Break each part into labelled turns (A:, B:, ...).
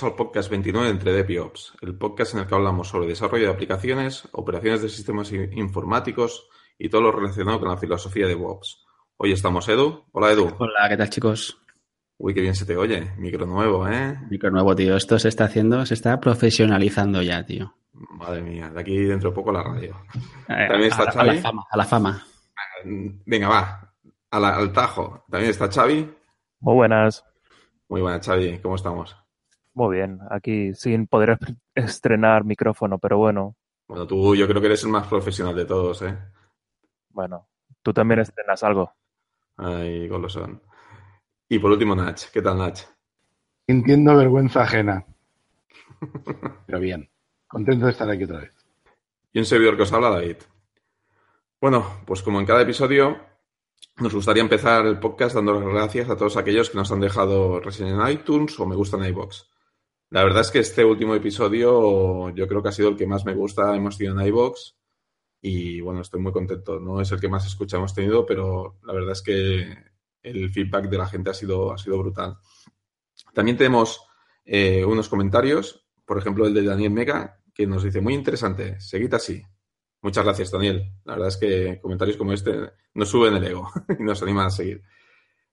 A: Bienvenidos al podcast 29 de Entre DevOps, el podcast en el que hablamos sobre desarrollo de aplicaciones, operaciones de sistemas informáticos y todo lo relacionado con la filosofía de DevOps. Hoy estamos Edu. Hola Edu.
B: Hola, ¿qué tal chicos?
A: Uy, qué bien se te oye. Micro nuevo, ¿eh?
B: Micro nuevo, tío. Esto se está haciendo, se está profesionalizando ya, tío.
A: Madre mía, de aquí dentro de poco la radio.
B: Eh, También está a, Xavi. A la fama, a la fama.
A: Venga, va. al tajo. También está Xavi.
C: Muy buenas.
A: Muy buenas, Xavi. ¿Cómo estamos?
C: Muy bien. Aquí sin poder estrenar micrófono, pero bueno.
A: Bueno, tú yo creo que eres el más profesional de todos, ¿eh?
C: Bueno, tú también estrenas algo.
A: Ay, golosón. Y por último, Nach. ¿Qué tal, Nach?
D: Sintiendo vergüenza ajena. Pero bien, contento de estar aquí otra vez.
A: Y un servidor que os habla, David. Bueno, pues como en cada episodio, nos gustaría empezar el podcast dando las gracias a todos aquellos que nos han dejado reseña en iTunes o me gusta en iBox. La verdad es que este último episodio yo creo que ha sido el que más me gusta, hemos tenido en iBox y bueno, estoy muy contento. No es el que más escucha hemos tenido, pero la verdad es que el feedback de la gente ha sido, ha sido brutal. También tenemos eh, unos comentarios, por ejemplo el de Daniel Mega, que nos dice, muy interesante, seguid así. Muchas gracias, Daniel. La verdad es que comentarios como este nos suben el ego y nos animan a seguir.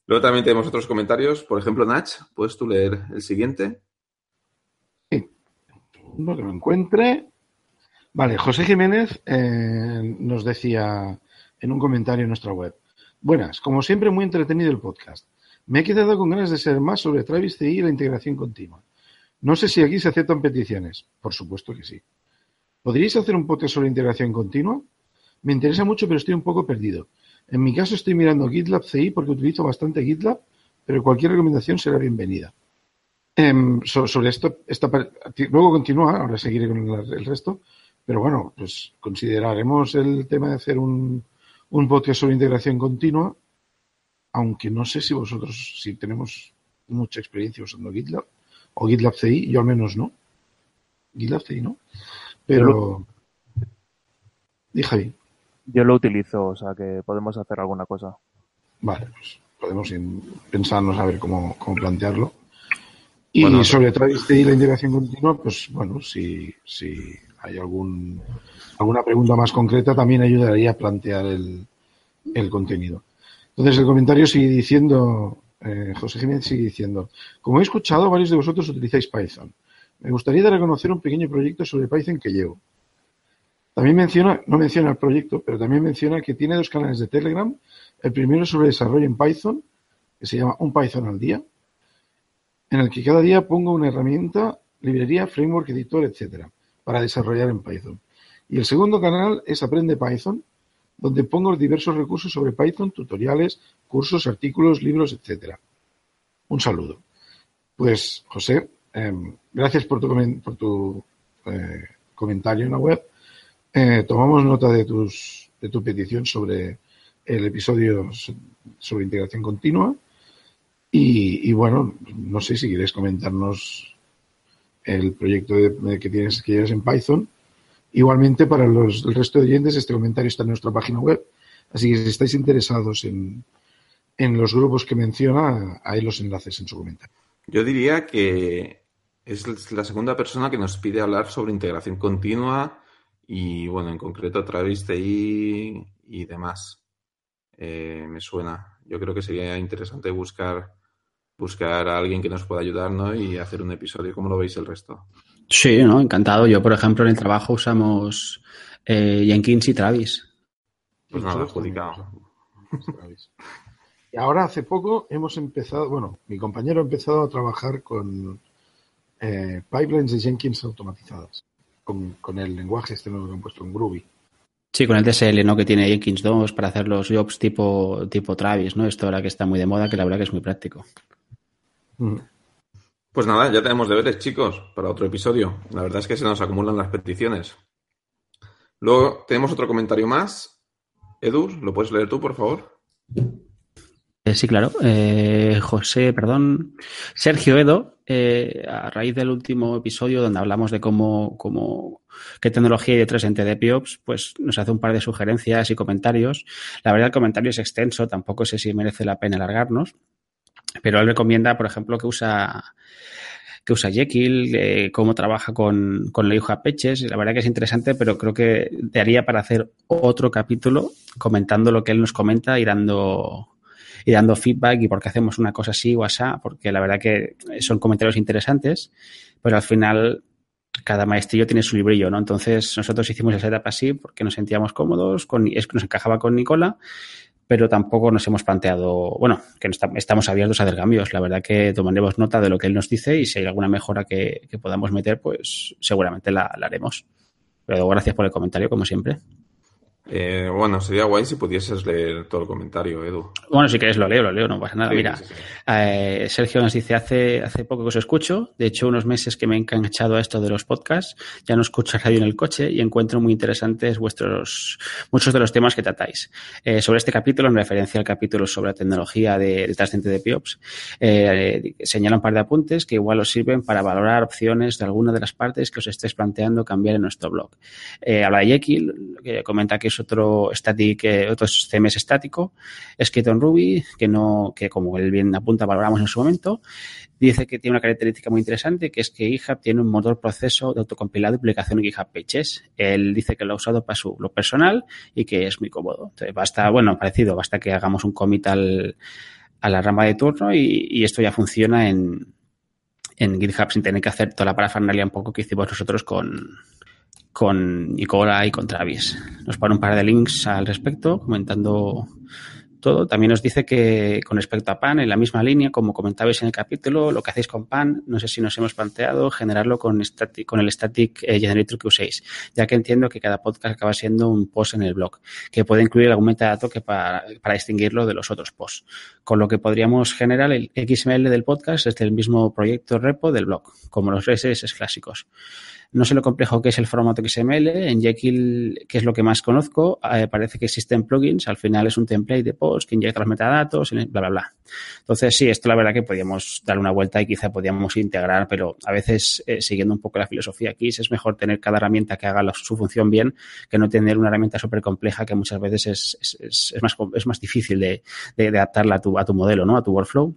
A: Luego también tenemos otros comentarios. Por ejemplo, Nach, ¿puedes tú leer el siguiente?
D: No que lo encuentre. Vale, José Jiménez eh, nos decía en un comentario en nuestra web. Buenas, como siempre muy entretenido el podcast. Me he quedado con ganas de ser más sobre Travis CI y la integración continua. No sé si aquí se aceptan peticiones. Por supuesto que sí. ¿Podríais hacer un podcast sobre integración continua? Me interesa mucho, pero estoy un poco perdido. En mi caso estoy mirando GitLab CI porque utilizo bastante GitLab, pero cualquier recomendación será bienvenida. Em, sobre esto, esta, luego continúa, ahora seguiré con el resto, pero bueno, pues consideraremos el tema de hacer un, un podcast sobre integración continua, aunque no sé si vosotros, si tenemos mucha experiencia usando GitLab o GitLab CI, yo al menos no. GitLab CI no. Pero. Dije ahí.
C: Yo lo utilizo, o sea que podemos hacer alguna cosa.
D: Vale, pues podemos pensarnos a ver cómo, plantearlo. Y sobre Travis CI y la integración continua, pues bueno, si, si hay algún, alguna pregunta más concreta, también ayudaría a plantear el, el contenido. Entonces, el comentario sigue diciendo, eh, José Jiménez sigue diciendo, como he escuchado, varios de vosotros utilizáis Python. Me gustaría dar a conocer un pequeño proyecto sobre Python que llevo. También menciona, no menciona el proyecto, pero también menciona que tiene dos canales de Telegram. El primero sobre desarrollo en Python, que se llama Un Python al día, en el que cada día pongo una herramienta, librería, framework, editor, etcétera para desarrollar en Python. Y el segundo canal es Aprende Python, donde pongo diversos recursos sobre Python, tutoriales, cursos, artículos, libros, etcétera. Un saludo. Pues, José, em, gracias por tu, por tu eh, comentario en la web. Eh, tomamos nota de, tus, de tu petición sobre el episodio sobre integración continua. Y, bueno, no sé si quieres comentarnos el proyecto que tienes que llevas en Python. Igualmente, para los, el resto de oyentes, este comentario está en nuestra página web. Así que si estáis interesados en, en los grupos que menciona, hay los enlaces en su comentario.
A: Yo diría que es la segunda persona que nos pide hablar sobre integración continua y, bueno, en concreto de ahí y demás. Eh, me suena. Yo creo que sería interesante buscar buscar a alguien que nos pueda ayudar ¿no? y hacer un episodio. ¿Cómo lo veis el resto?
B: Sí, ¿no? encantado. Yo, por ejemplo, en el trabajo usamos eh, Jenkins y Travis.
A: Pues nada, adjudicado.
D: Y ahora hace poco hemos empezado, bueno, mi compañero ha empezado a trabajar con eh, pipelines de Jenkins automatizadas, con, con, el lenguaje este nuevo que han puesto en Groovy.
B: Sí, con el DSL, ¿no? Que tiene Jenkins 2 para hacer los jobs tipo, tipo Travis, ¿no? Esto ahora que está muy de moda, que la verdad que es muy práctico.
A: Pues nada, ya tenemos deberes, chicos, para otro episodio. La verdad es que se nos acumulan las peticiones. Luego tenemos otro comentario más. Edu, ¿lo puedes leer tú, por favor?
B: Eh, sí, claro. Eh, José, perdón. Sergio Edo, eh, a raíz del último episodio donde hablamos de cómo, cómo qué tecnología hay detrás en TDPOps, pues nos hace un par de sugerencias y comentarios. La verdad, el comentario es extenso, tampoco sé si merece la pena alargarnos. Pero él recomienda, por ejemplo, que usa que usa Jekyll, eh, cómo trabaja con, con la hija Peches. La verdad que es interesante, pero creo que te haría para hacer otro capítulo comentando lo que él nos comenta y dando y dando feedback y por qué hacemos una cosa así o así, porque la verdad que son comentarios interesantes, pero al final cada maestrillo tiene su librillo, ¿no? Entonces nosotros hicimos esa etapa así porque nos sentíamos cómodos, con, es que nos encajaba con Nicola, pero tampoco nos hemos planteado, bueno, que estamos abiertos a hacer cambios. La verdad que tomaremos nota de lo que él nos dice y si hay alguna mejora que, podamos meter, pues seguramente la, la haremos. Pero gracias por el comentario, como siempre.
A: Eh, bueno, sería guay si pudieses leer todo el comentario, Edu.
B: Bueno, si queréis lo leo, lo leo, no pasa nada. Mira, eh, Sergio nos dice, hace, hace poco que os escucho, de hecho unos meses que me he enganchado a esto de los podcasts, ya no escucho radio en el coche y encuentro muy interesantes vuestros, muchos de los temas que tratáis. Eh, sobre este capítulo, en referencia al capítulo sobre la tecnología de, trascendente de PIOPS, señala un par de apuntes que igual os sirven para valorar opciones de alguna de las partes que os estéis planteando cambiar en nuestro blog. habla de Jekyll, que comenta que es otro static, eh, otro CMS estático, escrito en Ruby, que no, que como él bien apunta, valoramos en su momento. Dice que tiene una característica muy interesante, que es que GitHub tiene un motor proceso de autocompilado y publicación en GitHub Pages. Él dice que lo ha usado para su lo personal y que es muy cómodo. Entonces, basta, bueno, parecido, basta que hagamos un commit al, a la rama de turno y, esto ya funciona en, en GitHub sin tener que hacer toda la parafernalia un poco que hicimos nosotros con, con Nicola y con Travis. Nos pone un par de links al respecto, comentando todo. También nos dice que con respecto a PAN, en la misma línea, como comentabais en el capítulo, lo que hacéis con PAN, no sé si nos hemos planteado generarlo con, con el static eh, generator que uséis, ya que entiendo que cada podcast acaba siendo un post en el blog, que puede incluir algún metadato que para, para distinguirlo de los otros posts. Con lo que podríamos generar el XML del podcast desde el mismo proyecto repo del blog, como los RSS clásicos. No sé lo complejo que es el formato XML. En Jekyll, que es lo que más conozco, eh, parece que existen plugins. Al final es un template de post que inyecta los metadatos, bla, bla, bla. Entonces, sí, esto la verdad que podríamos dar una vuelta y quizá podríamos integrar, pero a veces, eh, siguiendo un poco la filosofía aquí, es mejor tener cada herramienta que haga su función bien que no tener una herramienta súper compleja que muchas veces es, más, es más difícil de adaptarla a tu, a tu modelo, ¿no? A tu workflow.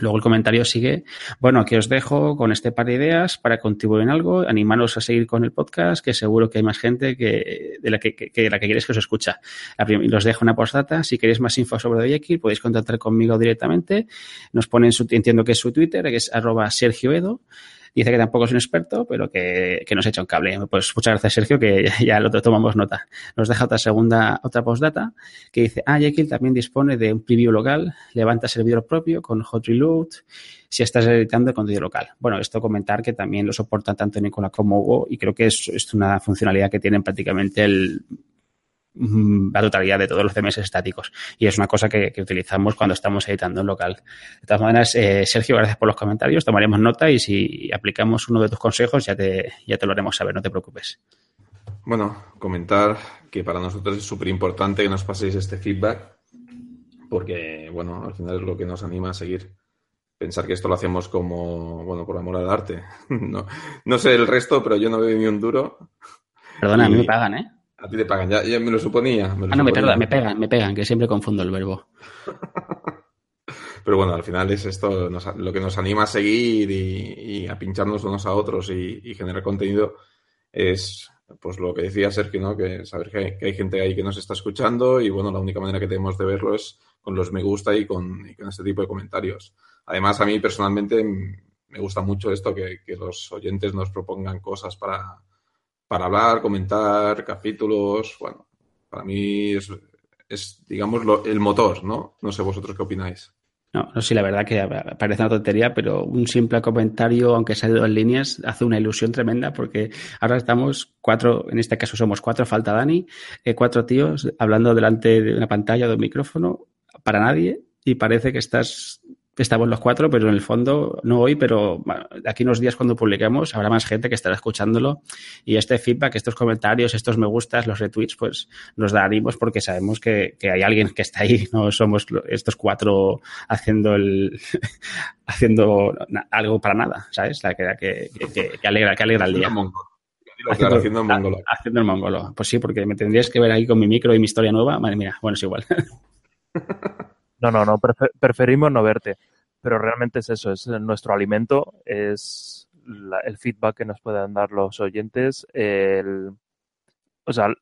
B: Luego el comentario sigue, bueno, que os dejo con este par de ideas para contribuir en algo, animaros a seguir con el podcast, que seguro que hay más gente que, de la que, que, la que queréis que os escucha. Los dejo una postdata, si queréis más info sobre Jekyll podéis contactar conmigo directamente, nos ponen su, entiendo que es su Twitter, que es arroba Sergio Edo, Dice que tampoco es un experto, pero que, que nos echa un cable. Pues muchas gracias, Sergio, que ya lo tomamos nota. Nos deja otra segunda, otra postdata, que dice, ah, Jekyll también dispone de un preview local, levanta servidor propio con hot reload, si estás editando el contenido local. Bueno, esto comentar que también lo soporta tanto Nicola como Hugo y creo que es, es una funcionalidad que tienen prácticamente el la totalidad de todos los CMS estáticos. Y es una cosa que, utilizamos cuando estamos editando en local. De todas maneras, eh, Sergio, gracias por los comentarios. Tomaremos nota y si aplicamos uno de tus consejos ya te, ya te lo haremos saber, no te preocupes.
A: Bueno, comentar que para nosotros es súper importante que nos paséis este feedback porque, bueno, al final es lo que nos anima a seguir. Pensar que esto lo hacemos como, bueno, por amor al arte. no, no sé el resto, pero yo no veo ni un duro.
B: Perdona, a mí me pagan, ¿eh?
A: A ti te pagan, ya, me lo suponía.
B: ah, no, me, me pegan, me pegan, que siempre confundo el verbo.
A: Pero bueno, al final es esto lo que nos anima a seguir y, a pincharnos unos a otros y, generar contenido es pues lo que decía Sergio, ¿no? Que saber que hay, gente ahí que nos está escuchando y bueno, la única manera que tenemos de verlo es con los me gusta y con, este tipo de comentarios. Además, a mí personalmente me gusta mucho esto, que los oyentes nos propongan cosas para, para hablar, comentar capítulos. Bueno, para mí es, digamos, el motor, ¿no? No sé vosotros qué opináis.
B: No, no, sí, la verdad que parece una tontería, pero un simple comentario, aunque sea de dos líneas, hace una ilusión tremenda porque ahora estamos cuatro, en este caso somos cuatro, falta Dani, eh, cuatro tíos hablando delante de una pantalla de un micrófono para nadie y parece que estás estamos los cuatro, pero en el fondo, no hoy, pero bueno, aquí unos días cuando publiquemos habrá más gente que estará escuchándolo y este feedback, estos comentarios, estos me gustas, los retweets, pues nos daremos porque sabemos que, que hay alguien que está ahí, no somos estos cuatro haciendo el haciendo algo para nada, ¿sabes? La que, que, que, alegra, que alegra el día. Haciendo, haciendo, el mongolo. Haciendo el mongolo. Pues sí, porque me tendrías que ver ahí con mi micro y mi historia nueva. Madre mía, bueno, es igual.
C: No, no, no, preferimos no verte. pero realmente es eso, es nuestro alimento, es el feedback que nos puedan dar los oyentes, el, o sea,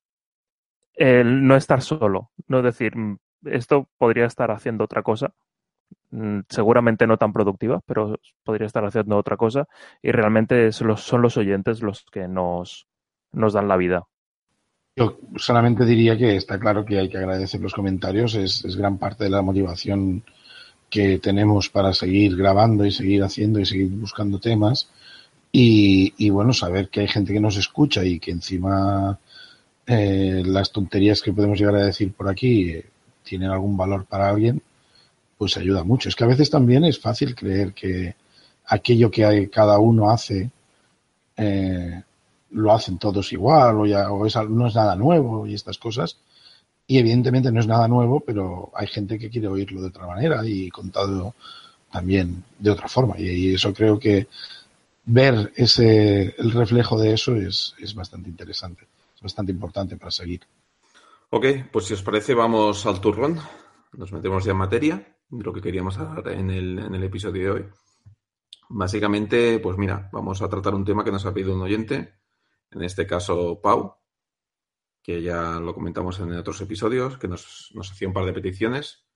C: el no estar solo, no decir, mm, esto podría estar haciendo otra cosa, mm, seguramente no tan productiva, pero podría estar haciendo otra cosa y realmente son los oyentes los que nos, nos dan la vida.
D: Yo solamente diría que está claro que hay que agradecer los comentarios, es, es gran parte de la motivación que tenemos para seguir grabando y seguir haciendo y seguir buscando temas. Y, y bueno, saber que hay gente que nos escucha y que encima eh, las tonterías que podemos llegar a decir por aquí eh, tienen algún valor para alguien, pues ayuda mucho. Es que a veces también es fácil creer que aquello que cada uno hace eh, lo hacen todos igual o, ya, o es, no es nada nuevo y estas cosas. Y evidentemente no es nada nuevo, pero hay gente que quiere oírlo de otra manera y contado también de otra forma. Y, eso creo que ver ese, el reflejo de eso es, es bastante interesante, es bastante importante para seguir.
A: Ok, pues si os parece vamos al turrón. Nos metemos ya en materia de lo que queríamos hablar en el, en el episodio de hoy. Básicamente, pues mira, vamos a tratar un tema que nos ha pedido un oyente, en este caso Pau, que ya lo comentamos en otros episodios, que nos, nos hacía un par de peticiones.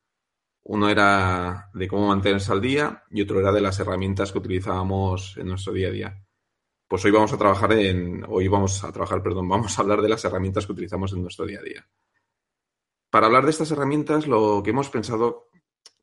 A: Uno era de cómo mantenerse al día y otro era de las herramientas que utilizábamos en nuestro día a día. Pues hoy vamos a trabajar en, hoy vamos a trabajar, perdón, vamos a hablar de las herramientas que utilizamos en nuestro día a día. Para hablar de estas herramientas, lo que hemos pensado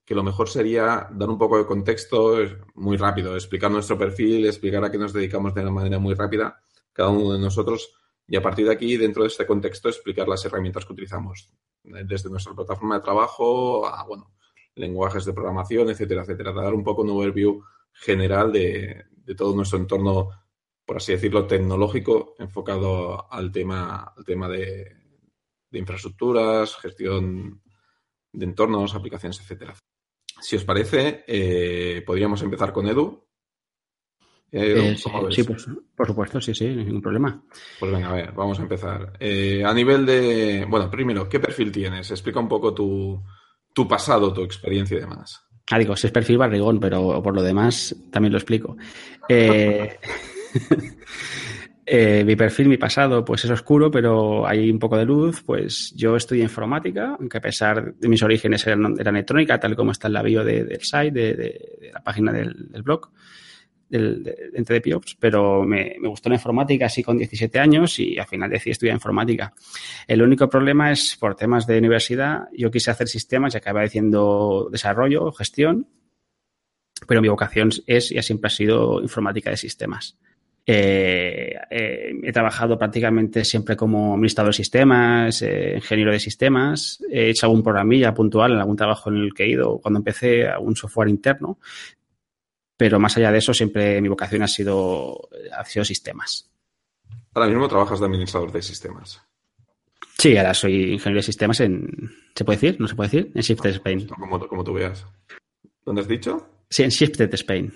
A: que lo mejor sería dar un poco de contexto muy rápido, explicar nuestro perfil, explicar a qué nos dedicamos de una manera muy rápida, cada uno de nosotros, y a partir de aquí, dentro de este contexto, explicar las herramientas que utilizamos, eh, desde nuestra plataforma de trabajo a, bueno, lenguajes de programación, etcétera, etcétera. Dar un poco un overview general de, todo nuestro entorno, por así decirlo, tecnológico, enfocado al tema, al tema de, infraestructuras, gestión de entornos, aplicaciones, etcétera. Si os parece, eh, podríamos empezar con Edu.
B: Eh, sí, por supuesto, sí, sí, ningún problema.
A: Pues venga, a ver, vamos a empezar. Eh, a nivel de. Bueno, primero, ¿qué perfil tienes? Explica un poco tu, tu pasado, tu experiencia y demás.
B: Ah, digo, si es perfil barrigón, pero por lo demás también lo explico. Eh, mi perfil, mi pasado, pues es oscuro, pero hay un poco de luz. Pues yo estudié informática, aunque a pesar de mis orígenes eran, electrónica, tal como está en la bio del site, de, la página del, del blog del, de, PIOPS, pero me, gustó la informática así con 17 años y al final decidí estudiar informática. El único problema es por temas de universidad, yo quise hacer sistemas y acabé haciendo desarrollo, gestión, pero mi vocación es y siempre ha sido informática de sistemas. Eh, eh, he trabajado prácticamente siempre como administrador de sistemas, eh, ingeniero de sistemas. He hecho algún programilla puntual en algún trabajo en el que he ido cuando empecé a un software interno, pero más allá de eso, siempre mi vocación ha sido, ha sido sistemas.
A: Ahora mismo trabajas de administrador de sistemas.
B: Sí, ahora soy ingeniero de sistemas en. ¿Se puede decir? ¿No se puede decir? En Shifted Spain.
A: Como, como tú veas. ¿Dónde has dicho?
B: Sí, en Shifted Spain.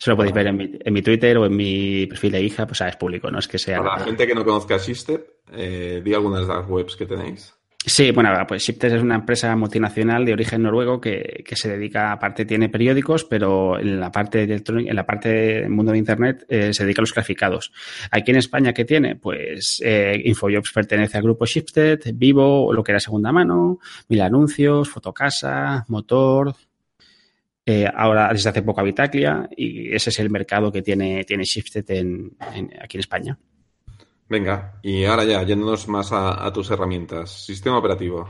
B: Eso lo podéis ver en mi, en mi, Twitter o en mi perfil de hija, pues es público, no es que sea.
A: Para la gente que no conozca Shifted, eh, di algunas de las webs que tenéis.
B: Sí, bueno, pues Shifted es una empresa multinacional de origen noruego que, que, se dedica, aparte tiene periódicos, pero en la parte en la parte del mundo de Internet eh, se dedica a los clasificados. Aquí en España, ¿qué tiene? Pues eh, Infojobs pertenece al grupo Shifted, Vivo, lo que era segunda mano, Mil Anuncios, Fotocasa, Motor, eh, ahora desde hace poco Habitaclia y ese es el mercado que tiene, tiene Shifted en, aquí en España.
A: Venga, y ahora ya, yéndonos más a, tus herramientas. Sistema operativo.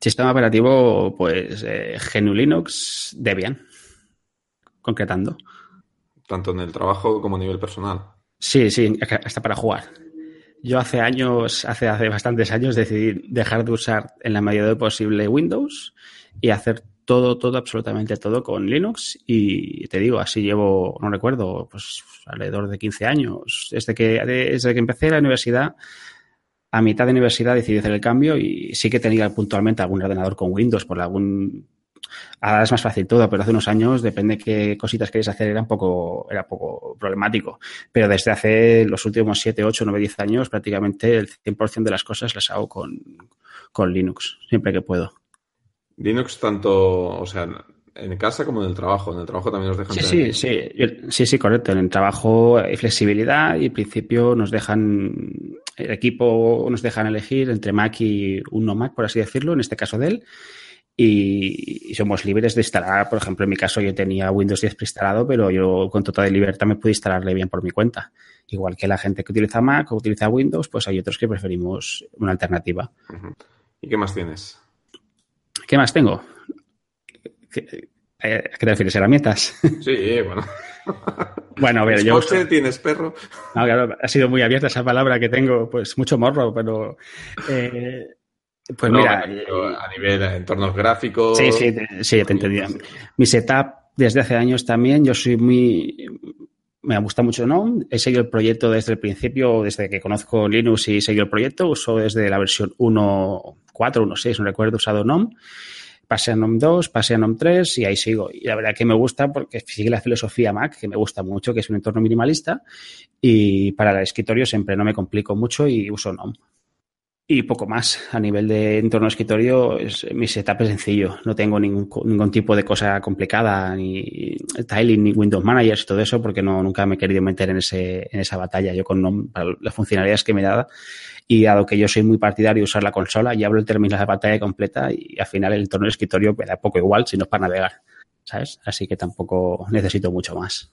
B: Sistema operativo, pues eh, GNU Linux, Debian, concretando.
A: Tanto en el trabajo como a nivel personal.
B: Sí, sí, hasta para jugar. Yo hace años, hace, hace bastantes años, decidí dejar de usar en la medida de lo posible Windows y hacer todo, todo, absolutamente todo con Linux y te digo, así llevo, no recuerdo, pues alrededor de 15 años. Desde que, desde que empecé la universidad, a mitad de universidad decidí hacer el cambio y sí que tenía puntualmente algún ordenador con Windows por algún... Ahora es más fácil todo, pero hace unos años, depende qué cositas queréis hacer, era un poco, era poco problemático. Pero desde hace los últimos 7, 8, 9, 10 años, prácticamente el 100% de las cosas las hago con, con Linux, siempre que puedo.
A: Linux tanto, o sea, en casa como en el trabajo. En el trabajo también nos dejan.
B: Sí, sí, sí, sí, sí, correcto. En el trabajo hay flexibilidad y en principio nos dejan, el equipo nos dejan elegir entre Mac y un no Mac, por así decirlo, en este caso de él. Y, somos libres de instalar, por ejemplo, en mi caso yo tenía Windows 10 preinstalado, pero yo con total libertad me pude instalarle bien por mi cuenta. Igual que la gente que utiliza Mac o utiliza Windows, pues hay otros que preferimos una alternativa.
A: ¿Y qué más tienes?
B: ¿Qué más tengo? ¿Qué, eh, ¿A qué te refieres? ¿Herramientas?
A: Sí, bueno.
B: bueno, a ver, yo...
A: ¿Tienes perro?
B: No, claro, ha sido muy abierta esa palabra que tengo, pues mucho morro, pero... Eh, pues mira...
A: a nivel de entornos gráficos...
B: Sí, sí, sí, te entendía. Mi setup desde hace años también, yo soy muy... Me gusta mucho GNOME, he seguido el proyecto desde el principio, desde que conozco Linux y he seguido el proyecto, uso desde la versión 1.4, 1.6, no recuerdo, usado GNOME pasé a NOM 2, pasé a NOM 3 y ahí sigo. Y la verdad que me gusta porque sigue la filosofía Mac, que me gusta mucho, que es un entorno minimalista. Y para el escritorio siempre no me complico mucho y uso NOM. Y poco más. A nivel de entorno de escritorio, es, mi setup es sencillo. No tengo ningún, ningún tipo de cosa complicada, ni tiling, ni Windows Manager y todo eso, porque no, nunca me he querido meter en, ese, en esa batalla. Yo con para las funcionalidades que me da, y dado que yo soy muy partidario de usar la consola, y abro el término de pantalla completa y al final el entorno de escritorio me da poco igual si no es para navegar, ¿sabes? Así que tampoco necesito mucho más.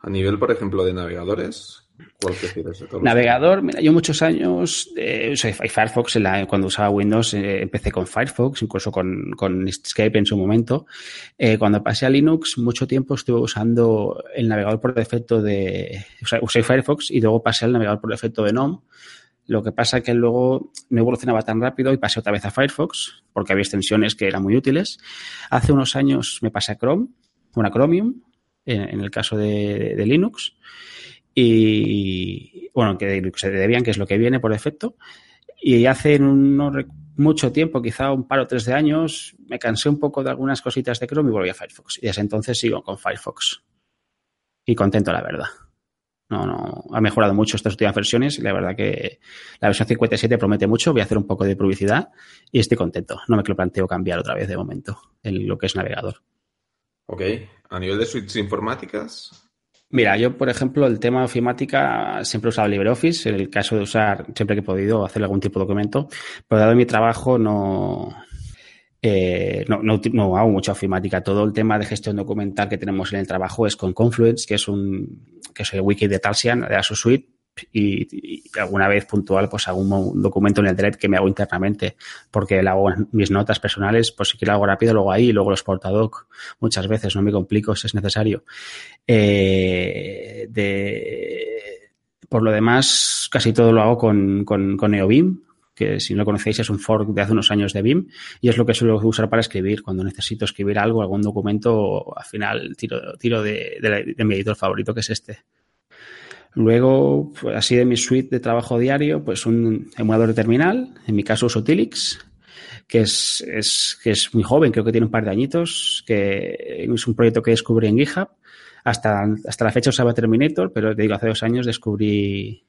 A: A nivel, por ejemplo, de navegadores, ¿cuál prefieres?
B: Navegador, mira, yo muchos años, eh, Firefox, cuando usaba Windows, eh, empecé con Firefox, incluso con, con en su momento. Eh, cuando pasé a Linux, mucho tiempo estuve usando el navegador por defecto de, usé Firefox y luego pasé al navegador por defecto de GNOME lo que pasa es que luego no evolucionaba tan rápido y pasé otra vez a Firefox porque había extensiones que eran muy útiles. Hace unos años me pasé a Chrome, una Chromium, en, el caso de, Linux. Y bueno, que de Debian, que es lo que viene por defecto. Y hace mucho tiempo, quizá un par o tres de años, me cansé un poco de algunas cositas de Chrome y volví a Firefox. Y desde entonces sigo con Firefox. Y contento, la verdad. No, no, ha mejorado mucho estas últimas versiones y la verdad que la versión 57 promete mucho. Voy a hacer un poco de publicidad y estoy contento. No me lo planteo cambiar otra vez de momento en lo que es navegador.
A: Ok. A nivel de suites informáticas.
B: Mira, yo, por ejemplo, el tema de ofimática siempre he usado LibreOffice. En el caso de usar, siempre que he podido, hacer algún tipo de documento. Pero dado mi trabajo, no, eh, no, no, hago mucha ofimática. Todo el tema de gestión documental que tenemos en el trabajo es con Confluence, que es un que es el wiki de Talsian, de su suite. Y, alguna vez puntual pues un, documento en el Drive que me hago internamente porque le hago mis notas personales pues si quiero algo rápido luego ahí y luego los portadoc muchas veces no me complico si es necesario eh, de, por lo demás casi todo lo hago con, con, con NeoBeam que si no lo conocéis es un fork de hace unos años de BIM y es lo que suelo usar para escribir. Cuando necesito escribir algo, algún documento, al final tiro, tiro de, mi editor favorito, que es este. Luego, pues, así de mi suite de trabajo diario, pues un emulador de terminal, en mi caso uso Tilix, que es, es, que es muy joven, creo que tiene un par de añitos, que es un proyecto que descubrí en GitHub. Hasta, hasta la fecha usaba Terminator, pero te digo, hace dos años descubrí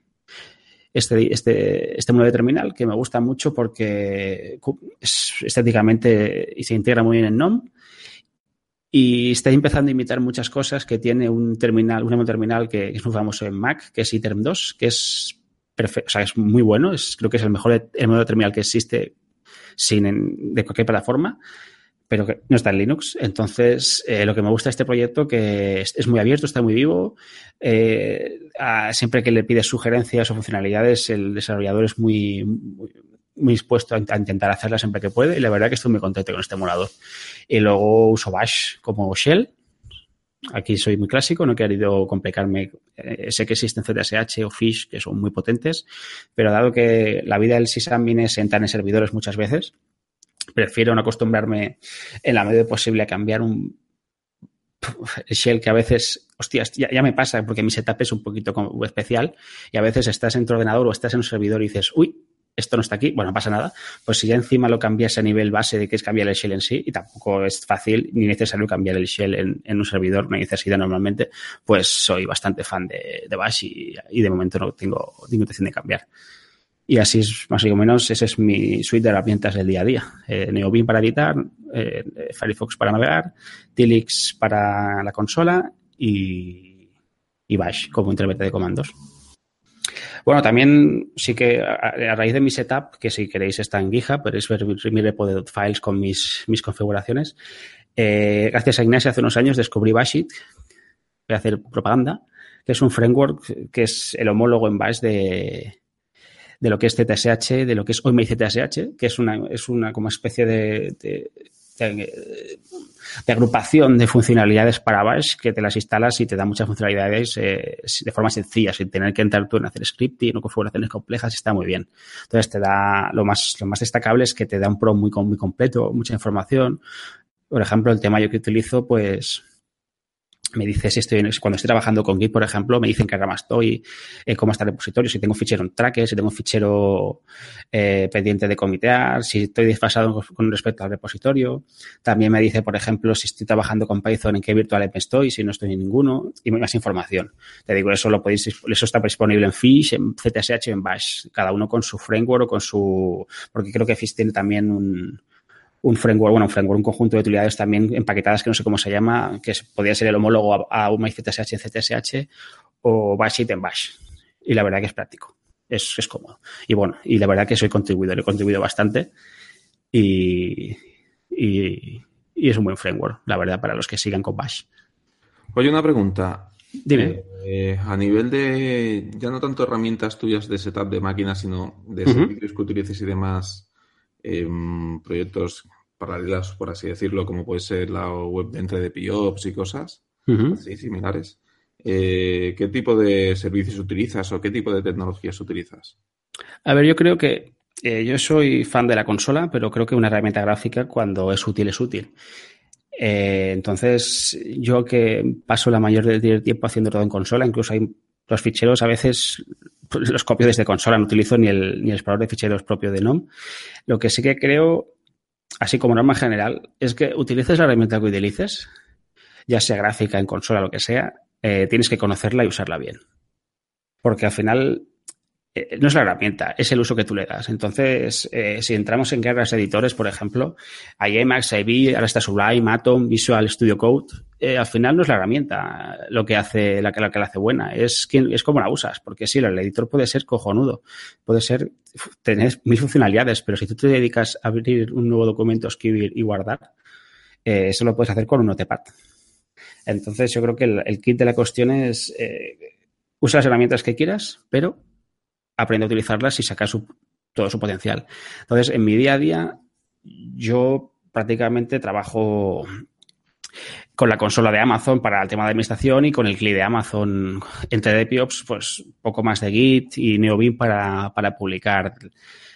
B: este, este, este de terminal que me gusta mucho porque es estéticamente y se integra muy bien en NOM y está empezando a imitar muchas cosas que tiene un terminal, un terminal que es muy famoso en Mac, que es iTerm 2, que es perfecto, o sea, es muy bueno, es, creo que es el mejor el modelo de terminal que existe sin de cualquier plataforma pero que no está en Linux. Entonces, eh, lo que me gusta de este proyecto que es, muy abierto, está muy vivo. Eh, siempre que le pides sugerencias o funcionalidades, el desarrollador es muy, muy, dispuesto a, intentar hacerlas siempre que puede. Y la verdad que estoy muy contento con este emulador. Y luego uso Bash como shell. Aquí soy muy clásico, no he querido complicarme. Eh, sé que existen ZSH o Fish que son muy potentes, pero dado que la vida del sysadmin es entrar en servidores muchas veces, prefiero no acostumbrarme en la medida posible a cambiar un shell que a veces, hostias, ya, me pasa porque mi setup es un poquito especial y a veces estás en tu ordenador o estás en un servidor y dices, uy, esto no está aquí, bueno, no pasa nada. Pues si ya encima lo cambias a nivel base de que es cambiar el shell en sí, y tampoco es fácil ni necesario cambiar el shell en, un servidor, no hay necesidad normalmente, pues soy bastante fan de, Bash y, de momento no tengo ninguna intención de cambiar. Y así es más o menos, ese es mi suite de herramientas del día a día. Eh, NeoBeam para editar, eh, Firefox para navegar, Tilix para la consola y, y Bash como intérprete de comandos. Bueno, también sí que a, raíz de mi setup, que si queréis está en GitHub, podéis ver mi repo de files con mis, mis configuraciones. Eh, gracias a Ignacio hace unos años descubrí Bashit, voy a hacer propaganda, que es un framework que es el homólogo en Bash de, de lo que es ZSH, de lo que es OIME ZSH, que es una, es una como especie de, agrupación de funcionalidades para Bash que te las instalas y te da muchas funcionalidades eh, de forma sencilla, sin tener que entrar tú en hacer scripting o configuraciones complejas, está muy bien. Entonces te da lo más, lo más destacable es que te da un pro muy, muy completo, mucha información. Por ejemplo, el tema yo que utilizo, pues me dice si estoy, cuando estoy trabajando con Git, por ejemplo, me dicen qué rama estoy, eh, cómo está el repositorio, si tengo un fichero en tracker, si tengo un fichero eh, pendiente de comitear, si estoy desfasado con respecto al repositorio. También me dice, por ejemplo, si estoy trabajando con Python, en qué virtual app estoy, si no estoy en ninguno, y más información. Te digo, eso lo podéis, eso está disponible en Fish, en CTSH, en Bash, cada uno con su framework o con su, porque creo que Fish tiene también un, un framework, bueno, un framework, un conjunto de utilidades también empaquetadas que no sé cómo se llama, que podría ser el homólogo a, a un ZSH o Bash en Bash. Y la verdad que es práctico, es, es cómodo. Y bueno, y la verdad que soy contribuidor, he contribuido bastante y, y, es un buen framework, la verdad, para los que sigan con Bash.
A: Oye, una pregunta.
B: Dime.
A: Eh, a nivel de, ya no tanto herramientas tuyas de setup de máquinas, sino de servicios que utilices y demás, proyectos paralelos, por así decirlo, como puede ser la web dentro de PIOPS y cosas así similares. Eh, ¿Qué tipo de servicios utilizas o qué tipo de tecnologías utilizas?
B: A ver, yo creo que eh, yo soy fan de la consola, pero creo que una herramienta gráfica cuando es útil es útil. Eh, entonces, yo que paso la mayor del tiempo haciendo todo en consola, incluso hay los ficheros a veces pues, los copio desde consola, no utilizo ni el, ni el explorador de ficheros propio de NOM. Lo que sí que creo, así como norma general, es que utilices la herramienta que utilices, ya sea gráfica, en consola, lo que sea, eh, tienes que conocerla y usarla bien. Porque al final eh, no es la herramienta, es el uso que tú le das. Entonces, eh, si entramos en guerras editores, por ejemplo, hay Emacs, hay ahora está Sublime, Atom, Visual Studio Code, eh, al final no es la herramienta lo que hace, la que, la que la hace buena, es, quién, es cómo la usas, porque sí, el editor puede ser cojonudo, puede ser, tener mil funcionalidades, pero si tú te dedicas a abrir un nuevo documento, escribir y guardar, eso lo puedes hacer con un notepad. Entonces, yo creo que el, kit de la cuestión es, usa las herramientas que quieras, pero aprende a utilizarlas y sacar todo su potencial. Entonces, en mi día a día, yo prácticamente trabajo con la consola de Amazon para el tema de administración y con el CLI de Amazon entre DPOps, pues poco más de Git y NeoBeam para, para publicar,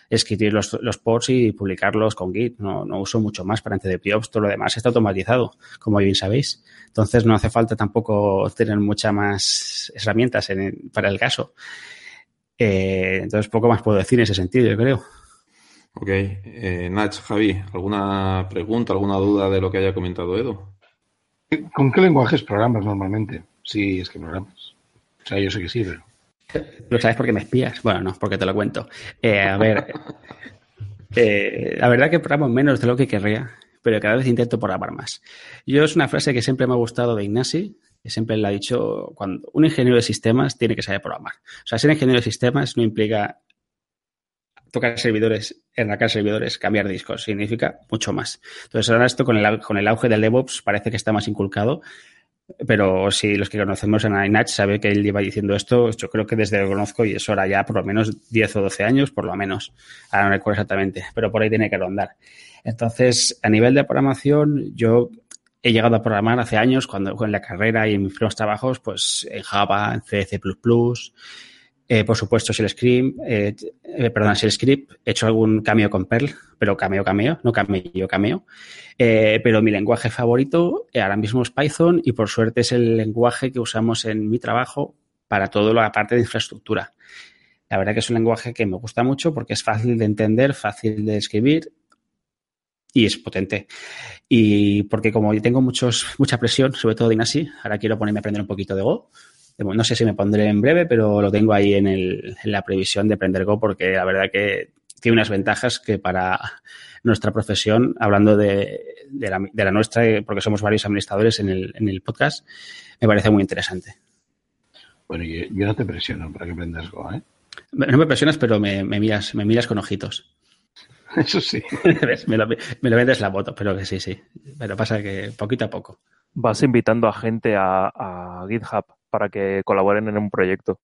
B: escribir los, los y publicarlos con Git. No, no uso mucho más para DPOps, todo lo demás está automatizado, como bien sabéis. Entonces no hace falta tampoco tener muchas más herramientas para el caso. Eh, entonces, poco más puedo decir en ese sentido, yo creo.
A: Ok. Eh, Nach, Javi, ¿alguna pregunta, alguna duda de lo que haya comentado Edo?
D: ¿Con qué lenguajes programas normalmente? Sí, es que programas. O sea, yo sé que sí, pero...
B: ¿Lo sabes porque me espías? Bueno, no, porque te lo cuento. Eh, a ver, eh, la verdad que programo menos de lo que querría, pero cada vez intento programar más. Yo es una frase que siempre me ha gustado de Ignasi, siempre le ha dicho, cuando un ingeniero de sistemas tiene que saber programar. O sea, ser ingeniero de sistemas no implica tocar servidores, enracar servidores, cambiar discos, significa mucho más. Entonces, ahora esto con el, con el auge del DevOps parece que está más inculcado, pero si los que conocemos a Inach sabe que él lleva diciendo esto, yo creo que desde lo conozco y es ahora ya por lo menos 10 o 12 años, por lo menos. Ahora no recuerdo exactamente, pero por ahí tiene que rondar. Entonces, a nivel de programación, yo he llegado a programar hace años, cuando en la carrera y en mis primeros trabajos, pues en Java, en C, C++, eh, por supuesto Shell eh, eh, perdón, Script, he hecho algún cameo con Perl, pero cameo, cameo, no cameo, cameo. Eh, pero mi lenguaje favorito ahora mismo es Python y por suerte es el lenguaje que usamos en mi trabajo para toda la parte de infraestructura. La verdad que es un lenguaje que me gusta mucho porque es fácil de entender, fácil de escribir y es potente. Y porque como yo tengo muchos, mucha presión, sobre todo de Inasi, ahora quiero ponerme a aprender un poquito de Go, no sé si me pondré en breve, pero lo tengo ahí en, el, en la previsión de aprender Go porque la verdad que tiene unas ventajas que para nuestra profesión, hablando de, de, la, de la, nuestra, porque somos varios administradores en el, en el podcast, me parece muy interesante.
D: Bueno, yo, yo no te presiono para que aprendas Go, ¿eh?
B: No me presionas, pero me, me, miras, me miras con ojitos.
D: Eso sí.
B: me, lo, me lo vendes la moto, pero que sí, sí. Pero pasa que poquito a poco.
C: Vas invitando a gente a, a GitHub para que colaboren en un proyecto.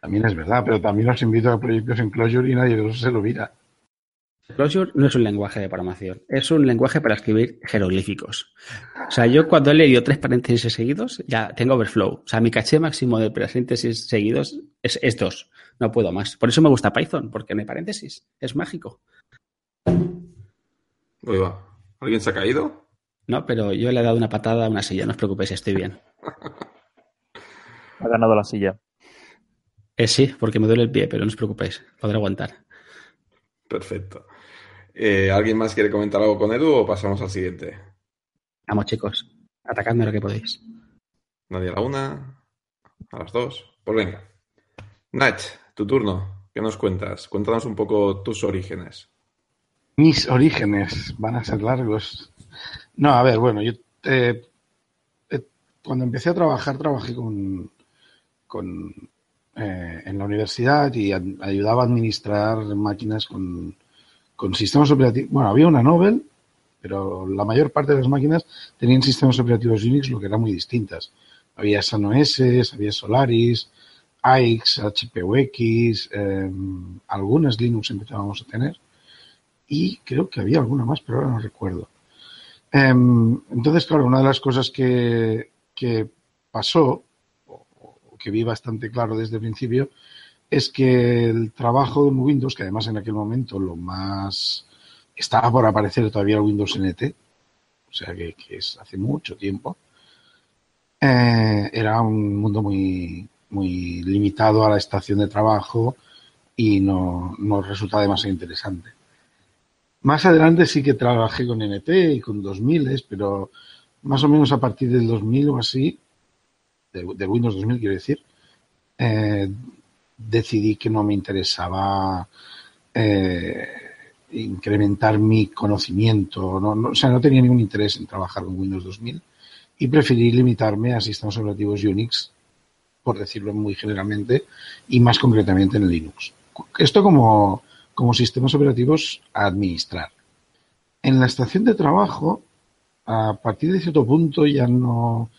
D: También es verdad, pero también los invito a proyectos en Clojure y nadie de se lo mira.
B: Clojure no es un lenguaje de programación, es un lenguaje para escribir jeroglíficos. O sea, yo cuando he leído tres paréntesis seguidos, ya tengo overflow. O sea, mi caché máximo de paréntesis seguidos es, es dos. No puedo más. Por eso me gusta Python, porque no hay paréntesis. Es mágico.
A: Uy, va. ¿Alguien se ha caído?
B: No, pero yo le he dado una patada a una silla, no os preocupéis, estoy bien.
C: Ha ganado la silla.
B: Eh, sí, porque me duele el pie, pero no os preocupéis, podré aguantar.
A: Perfecto. Eh, ¿Alguien más quiere comentar algo con Edu o pasamos al siguiente?
B: Vamos, chicos, atacadme lo que podéis.
A: Nadie a la una, a las dos. Pues venga. Nach, tu turno. ¿Qué nos cuentas? Cuéntanos un poco tus orígenes.
D: Mis orígenes van a ser largos. No, a ver, bueno, yo eh, eh, cuando empecé a trabajar, trabajé con, con eh, en la universidad y ayudaba a administrar máquinas con, con sistemas operativos. Bueno, había una Nobel, pero la mayor parte de las máquinas tenían sistemas operativos Unix, lo que eran muy distintas. Había Sun OS, había Solaris, AIX, HPUX, eh, algunas Linux empezábamos a tener y creo que había alguna más, pero ahora no recuerdo. Eh, entonces, claro, una de las cosas que, que pasó, o, que vi bastante claro desde el principio, es que el trabajo en Windows, que además en aquel momento lo más estaba por aparecer todavía el Windows NT, o sea que, que es hace mucho tiempo, eh, era un mundo muy, muy limitado a la estación de trabajo y no, no resulta demasiado interesante. Más adelante sí que trabajé con NT y con 2000, pero más o menos a partir del 2000 o así, de, de Windows 2000 quiero decir, eh, decidí que no me interesaba eh, incrementar mi conocimiento, no, no, o sea, no tenía ningún interés en trabajar con Windows 2000 y preferí limitarme a sistemas operativos Unix por decirlo muy generalmente, y más concretamente en Linux. Esto como, como sistemas operativos a administrar. En la estación de trabajo, a partir de cierto punto ya no,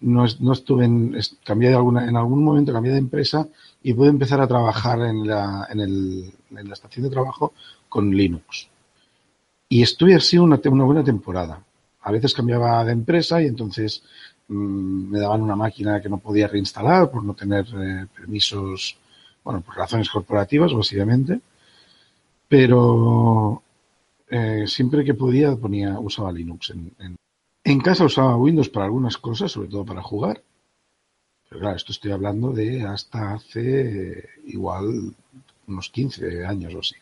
D: no, estuve en, cambié de alguna, en algún momento cambié de empresa y pude empezar a trabajar en la, en, el, en la estación de trabajo con Linux. Y estuve así una, una buena temporada. A veces cambiaba de empresa y entonces me daban una máquina que no podía reinstalar por no tener eh, permisos, bueno, por razones corporativas, básicamente. Pero eh, siempre que podía ponía, usaba Linux. En, en, en, casa usaba Windows para algunas cosas, sobre todo para jugar. Pero claro, esto estoy hablando de hasta hace igual unos 15 años o así.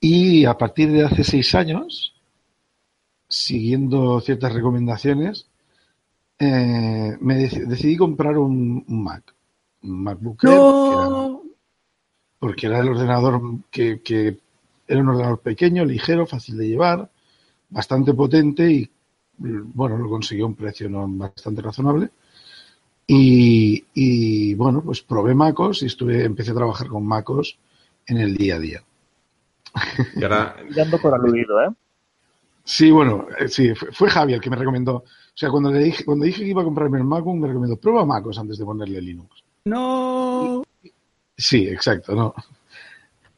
D: Y a partir de hace seis años, siguiendo ciertas recomendaciones, eh, me decidí comprar un, un, Mac, un MacBook Air,
B: no.
D: Porque, era el ordenador que, que, era un ordenador pequeño, ligero, fácil de llevar, bastante potente y bueno, lo conseguí a un precio no, bastante razonable. Y, y, bueno, pues probé MacOS y estuve, empecé a trabajar con MacOS en el día a día.
C: Y ahora... Dando por aludido, ¿eh?
D: Sí, bueno, sí, fue, fue Javi el que me recomendó. O sea, cuando le dije, cuando dije que iba a comprarme el MacBook, me recomendó, prueba MacOS antes de ponerle Linux.
B: No.
D: Sí, exacto, no.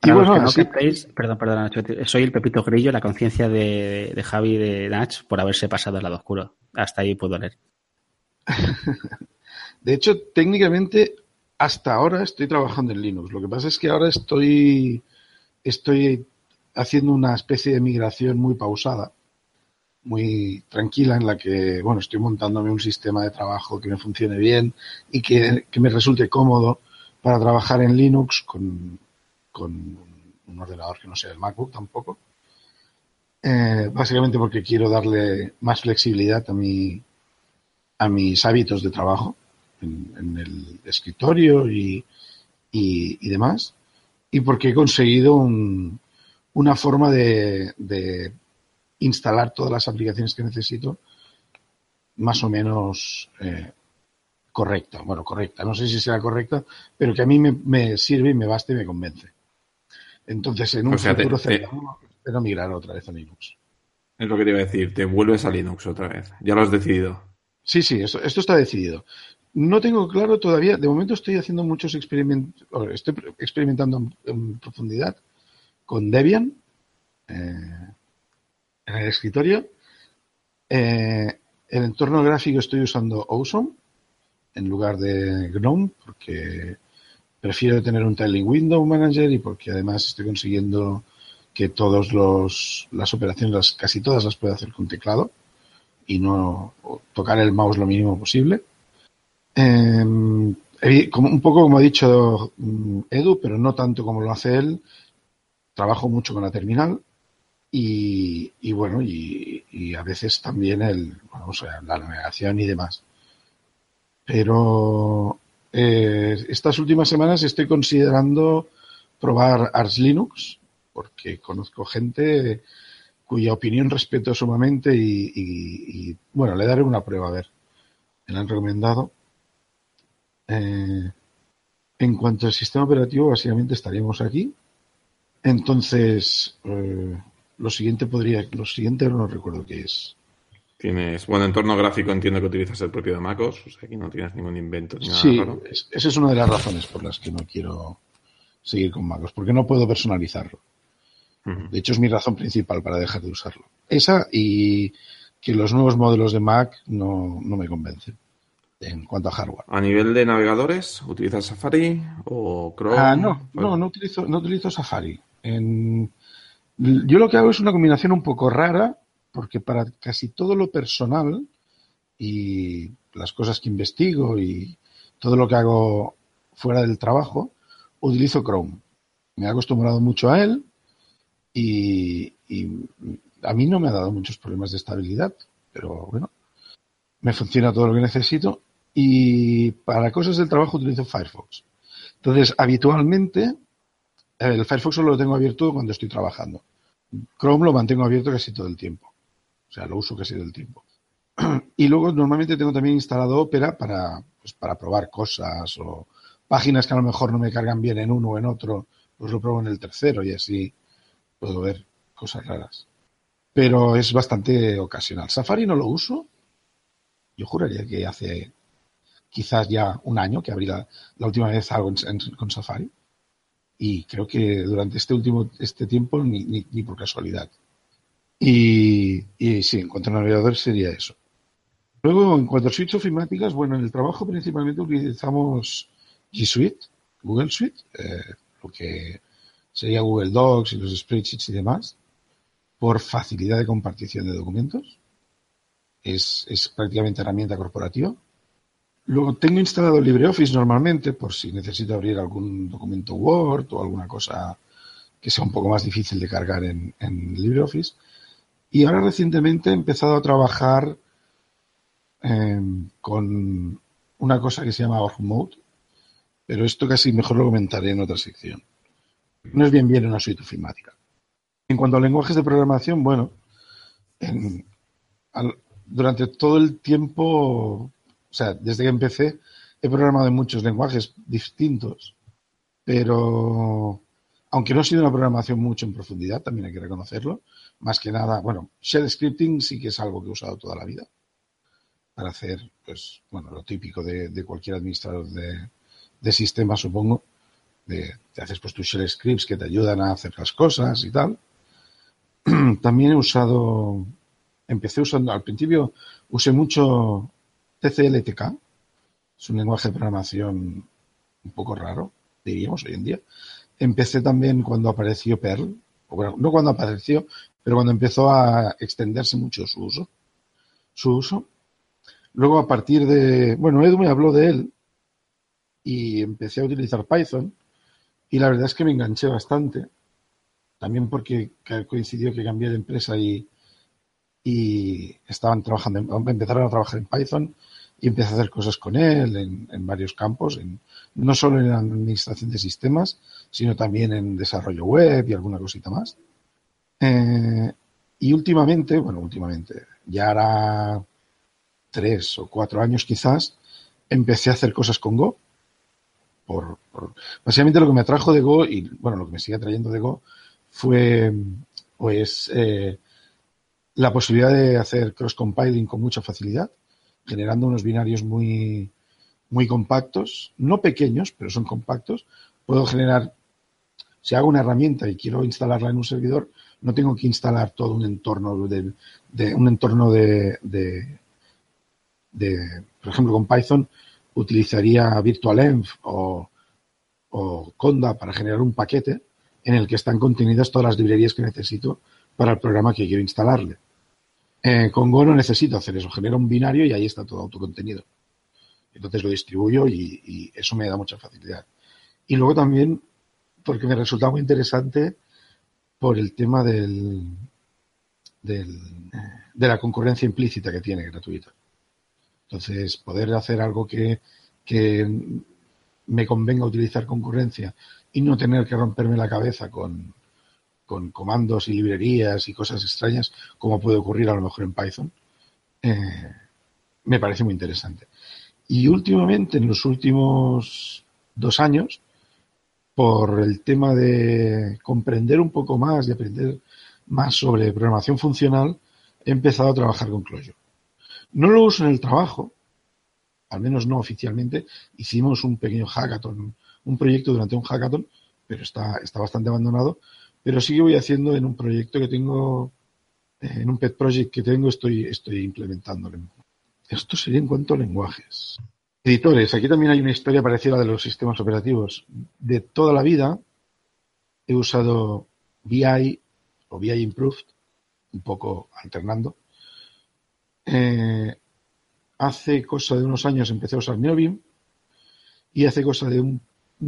B: Y bueno, que no captéis, perdón, perdón, Nacho, soy el Pepito Grillo, la conciencia de, de, Javi de Nach por haberse pasado al lado oscuro. Hasta ahí puedo leer.
D: de hecho, técnicamente, hasta ahora estoy trabajando en Linux. Lo que pasa es que ahora estoy, estoy haciendo una especie de migración muy pausada muy tranquila en la que, bueno, estoy montándome un sistema de trabajo que me funcione bien y que, que me resulte cómodo para trabajar en Linux con, con, un ordenador que no sea el MacBook tampoco. Eh, básicamente porque quiero darle más flexibilidad a, mi, a mis hábitos de trabajo en, el escritorio y, y, demás, y porque he conseguido una forma de, instalar todas las aplicaciones que necesito más o menos eh, correcta. Bueno, correcta, no sé si será correcta, pero que a mí me, sirve y me basta y me convence. Entonces, en un futuro cercano, espero migrar otra vez a Linux.
A: Es lo que te iba a decir, te vuelves a Linux otra vez. Ya lo has decidido.
D: Sí, sí, esto, esto está decidido. No tengo claro todavía, de momento estoy haciendo muchos experimentos, estoy experimentando en, profundidad con Debian eh, en el escritorio. Eh, el entorno gráfico estoy usando Awesome en lugar de GNOME porque prefiero tener un Tiling Window Manager y porque además estoy consiguiendo que todas las operaciones, casi todas las pueda hacer con teclado y no tocar el mouse lo mínimo posible. Em, un poco como ha dicho mm, Edu, pero no tanto como lo hace él, trabajo mucho con la terminal y, bueno, y, a veces también el, bueno, la navegación y demás. Pero eh, estas últimas semanas estoy considerando probar Arch Linux, porque conozco gente cuya opinión respeto sumamente y, bueno, le daré una prueba a ver. Me la han recomendado. Eh, en cuanto al sistema operativo, básicamente estaríamos aquí. Entonces, eh, lo siguiente podría, lo siguiente no recuerdo qué es.
A: Tienes, bueno, entorno gráfico entiendo que utilizas el propio de MacOS, o sea, aquí no tienes ningún invento. Ni
D: sí, esa es una de las razones por las que no quiero seguir con MacOS, porque no puedo personalizarlo. De hecho, es mi razón principal para dejar de usarlo. Esa y que los nuevos modelos de Mac no, me convencen en cuanto a hardware.
A: ¿A nivel de navegadores, utilizas Safari o Chrome?
D: Ah, no, no, no utilizo, no utilizo Safari. yo lo que hago es una combinación un poco rara, porque para casi todo lo personal y las cosas que investigo y todo lo que hago fuera del trabajo, utilizo Chrome. Me he acostumbrado mucho a él y, a mí no me ha dado muchos problemas de estabilidad, pero bueno, me funciona todo lo que necesito y para cosas del trabajo utilizo Firefox. Entonces, habitualmente, el Firefox solo lo tengo abierto cuando estoy trabajando. Chrome lo mantengo abierto casi todo el tiempo. O sea, lo uso casi todo el tiempo. Y luego normalmente tengo también instalado Opera para, pues, para probar cosas o páginas que a lo mejor no me cargan bien en uno o en otro, pues lo pruebo en el tercero y así puedo ver cosas raras. Pero es bastante ocasional. Safari no lo uso. Yo juraría que hace quizás ya un año que abrí la, última vez algo con Safari. Y creo que durante este último este tiempo ni, ni, por casualidad. Y, y, sí, en cuanto a navegador sería eso. Luego, en cuanto a suites ofimáticas, bueno, en el trabajo principalmente utilizamos G Suite, Google Suite, eh, lo que sería Google Docs y los spreadsheets y demás, por facilidad de compartición de documentos. Es, prácticamente herramienta corporativa. Luego tengo instalado LibreOffice normalmente por si necesito abrir algún documento Word o alguna cosa que sea un poco más difícil de cargar en, LibreOffice. Y ahora recientemente he empezado a trabajar em, con una cosa que se llama Org Mode, pero esto casi mejor lo comentaré en otra sección no es bien bien una suite ofimática. En cuanto a lenguajes de programación, bueno, durante todo el tiempo, o sea, desde que empecé, he programado en muchos lenguajes distintos, pero aunque no ha sido una programación mucho en profundidad, también hay que reconocerlo, más que nada, bueno, shell scripting sí que es algo que he usado toda la vida para hacer, pues, bueno, lo típico de, cualquier administrador de, de sistemas, supongo, te haces pues tus shell scripts que te ayudan a hacer las cosas y tal. También he usado, empecé usando, al principio usé mucho TCLTK, es un lenguaje de programación un poco raro, diríamos hoy en día. Empecé también cuando apareció Perl, bueno, no cuando apareció, pero cuando empezó a extenderse mucho su uso. Su uso. Luego a partir de, bueno, Edu me habló de él y empecé a utilizar Python y la verdad es que me enganché bastante. También porque coincidió que cambié de empresa y, y estaban trabajando, empezaron a trabajar en Python y empecé a hacer cosas con él en, varios campos, en, no solo en administración de sistemas, sino también en desarrollo web y alguna cosita más. Eh, y últimamente, bueno, últimamente, ya hará tres o cuatro años quizás, empecé a hacer cosas con Go. Por, básicamente lo que me atrajo de Go y bueno, lo que me sigue atrayendo de Go fue pues eh, la posibilidad de hacer cross-compiling con mucha facilidad, generando unos binarios muy, muy compactos, no pequeños, pero son compactos. Puedo generar, si hago una herramienta y quiero instalarla en un servidor, no tengo que instalar todo un entorno de, un entorno de, de, por ejemplo, con Python utilizaría VirtualEnv o, o Conda para generar un paquete en el que están contenidas todas las librerías que necesito para el programa que quiero instalarle. Eh, con Go no necesito hacer eso, genero un binario y ahí está todo tu contenido. Entonces lo distribuyo y, eso me da mucha facilidad. Y luego también, porque me resulta muy interesante por el tema del, de la concurrencia implícita que tiene gratuita. Entonces, poder hacer algo que, que me convenga utilizar concurrencia y no tener que romperme la cabeza con, con comandos y librerías y cosas extrañas, como puede ocurrir a lo mejor en Python, eh, me parece muy interesante. Y últimamente, en los últimos dos años, por el tema de comprender un poco más, de aprender más sobre programación funcional, he empezado a trabajar con Clojure. No lo uso en el trabajo, al menos no oficialmente. Hicimos un pequeño hackathon, un proyecto durante un hackathon, pero está, está bastante abandonado pero sí que voy haciendo en un proyecto que tengo, en un pet project que tengo, estoy, estoy implementándolo. Esto sería en cuanto a lenguajes. Editores, aquí también hay una historia parecida a la de los sistemas operativos. De toda la vida he usado VI o VI Improved, un poco alternando. Eh, hace cosa de unos años empecé a usar Neobim y hace cosa de un,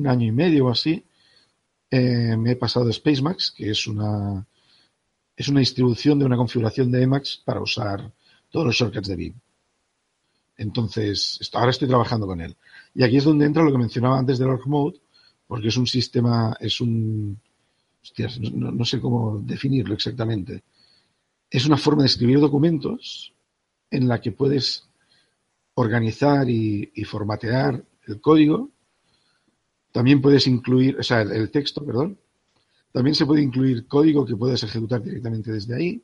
D: año y medio o así eh, me he pasado de SpaceMax, que es una, es una distribución de una configuración de Emacs para usar todos los shortcuts de Vim. Entonces, ahora estoy trabajando con él. Y aquí es donde entra lo que mencionaba antes del org mode, porque es un sistema, es un, hostias, no, sé cómo definirlo exactamente. Es una forma de escribir documentos en la que puedes organizar y formatear el código también puedes incluir, o sea, el, texto, perdón. También se puede incluir código que puedes ejecutar directamente desde ahí.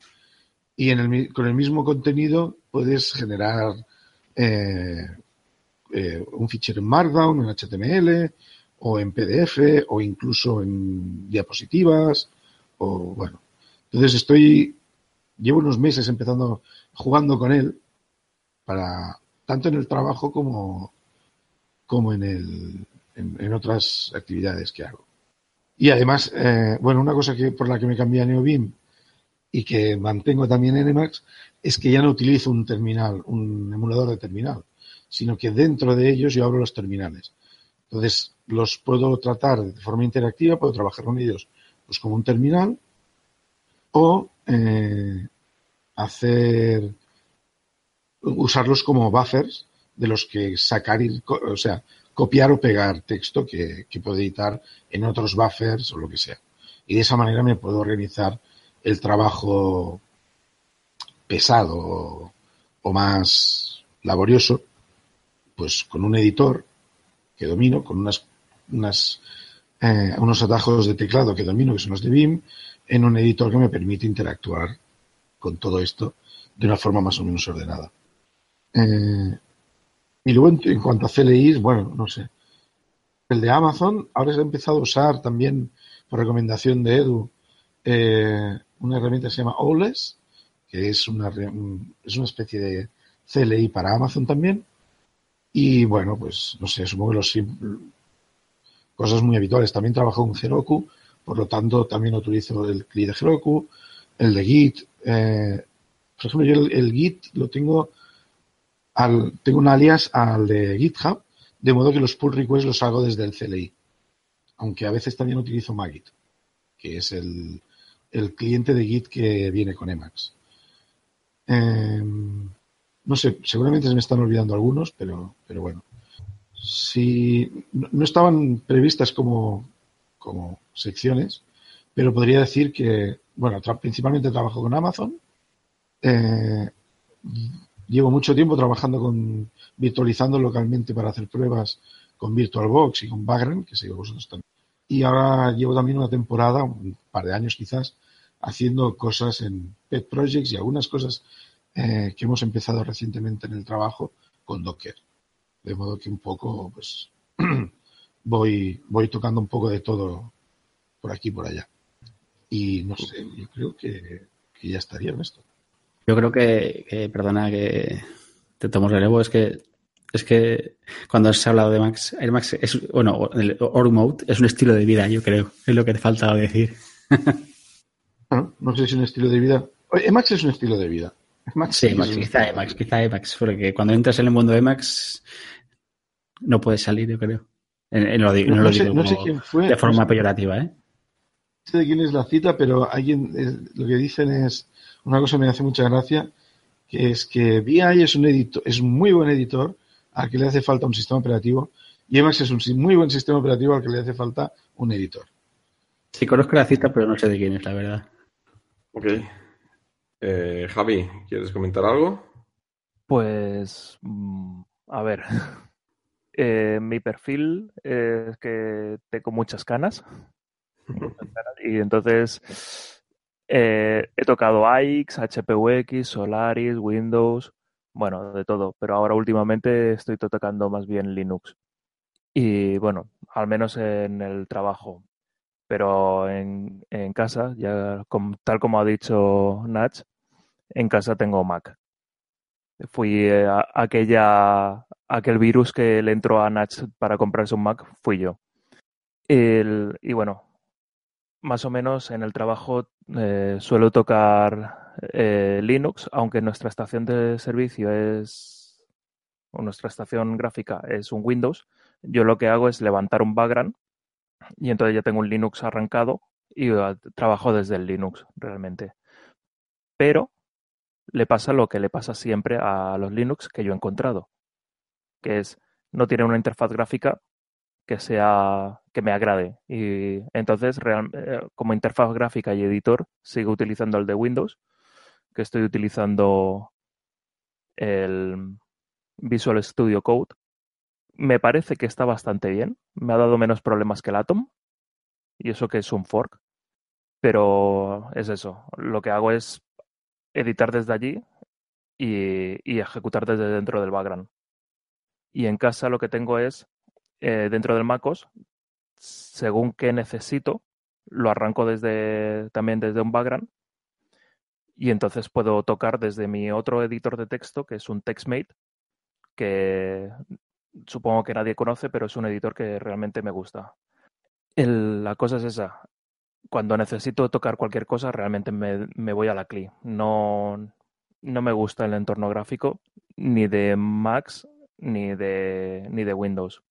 D: Y en el, con el mismo contenido puedes generar eh, eh, un fichero en Markdown, en HTML, o en PDF, o incluso en diapositivas, o bueno. Entonces estoy, llevo unos meses empezando, jugando con él, para, tanto en el trabajo como, como en el, en, otras actividades que hago. Y además, eh, bueno, una cosa que por la que me cambié a NeoBeam y que mantengo también en Emacs es que ya no utilizo un terminal, un emulador de terminal, sino que dentro de ellos yo abro los terminales. Entonces, los puedo tratar de forma interactiva, puedo trabajar con ellos pues como un terminal o eh, hacer usarlos como buffers de los que sacar, o sea, copiar o pegar texto que, puedo editar en otros buffers o lo que sea. Y de esa manera me puedo organizar el trabajo pesado o, más laborioso, pues con un editor que domino, con unas, unas eh, unos atajos de teclado que domino, que son los de BIM, en un editor que me permite interactuar con todo esto de una forma más o menos ordenada. Eh, y luego, en, cuanto a CLIs, bueno, no sé. El de Amazon, ahora se ha empezado a usar también, por recomendación de Edu, eh, una herramienta que se llama OLES, que es una, es una especie de CLI para Amazon también. Y bueno, pues no sé, supongo que los cosas muy habituales. También trabajo con Heroku, por lo tanto también utilizo el CLI de Heroku, el de Git. Eh, por ejemplo, yo el, Git lo tengo tengo un alias al de GitHub, de modo que los pull requests los hago desde el CLI. Aunque a veces también utilizo Magit, que es el, cliente de Git que viene con Emacs. Em, no sé, seguramente se me están olvidando algunos, pero, pero bueno. Si no estaban previstas como, como secciones, pero podría decir que, bueno, principalmente trabajo con Amazon. Eh, llevo mucho tiempo trabajando con virtualizando localmente para hacer pruebas con VirtualBox y con Vagrant, que sé que vosotros también. Y ahora llevo también una temporada, un par de años quizás, haciendo cosas en Pet Projects y algunas cosas eh, que hemos empezado recientemente en el trabajo con Docker. De modo que un poco, pues, voy, voy tocando un poco de todo por aquí y por allá. Y no sé, yo creo que, ya estaría en esto.
B: Yo creo que, perdona que te tomo relevo, es que es que cuando has hablado de Max, Air Max es, bueno, el Mode es un estilo de vida, yo creo, es lo que te falta decir.
D: no, sé si es un estilo de vida. Emacs es un estilo de vida.
B: sí, quizá Emacs, quizá Emacs, porque cuando entras en el mundo de Emacs no puedes salir, yo creo. no, lo digo quién fue, de forma peyorativa, ¿eh?
D: No sé de quién es la cita, pero alguien eh, lo que dicen es una cosa que me hace mucha gracia, que es que VI es un editor, es un muy buen editor al que le hace falta un sistema operativo y Emacs es un muy buen sistema operativo al que le hace falta un editor.
B: Sí, conozco la cita, pero no sé de quién es, la verdad.
A: Ok. Eh, Javi, ¿quieres comentar algo?
C: Pues, mm, a ver, eh, mi perfil es que tengo muchas canas. y entonces eh, he tocado AIX, HPUX, Solaris, Windows, bueno, de todo, pero ahora últimamente estoy tocando más bien Linux. Y bueno, al menos en el trabajo. Pero en, en casa, ya tal como ha dicho Nach, en casa tengo Mac. Fui eh, aquella, aquel virus que le entró a Nach para comprarse un Mac, fui yo. y bueno, más o menos en el trabajo eh, suelo tocar eh, Linux, aunque nuestra estación de servicio es, o nuestra estación gráfica es un Windows, yo lo que hago es levantar un background y entonces ya tengo un Linux arrancado y uh, trabajo desde el Linux realmente. Pero le pasa lo que le pasa siempre a los Linux que yo he encontrado, que es no tiene una interfaz gráfica que sea que me agrade y entonces eh, como interfaz gráfica y editor sigo utilizando el de Windows que estoy utilizando el Visual Studio Code me parece que está bastante bien. Me ha dado menos problemas que el Atom y eso que es un fork. Pero es eso lo que hago es editar desde allí y, y ejecutar desde dentro del background. Y en casa lo que tengo es eh, dentro del MacOS, según qué necesito, lo arranco desde también desde un background y entonces puedo tocar desde mi otro editor de texto, que es un TextMate, que supongo que nadie conoce, pero es un editor que realmente me gusta. la cosa es esa. Cuando necesito tocar cualquier cosa, realmente me, me voy a la CLI. No, no me gusta el entorno gráfico ni de Macs ni de, ni de Windows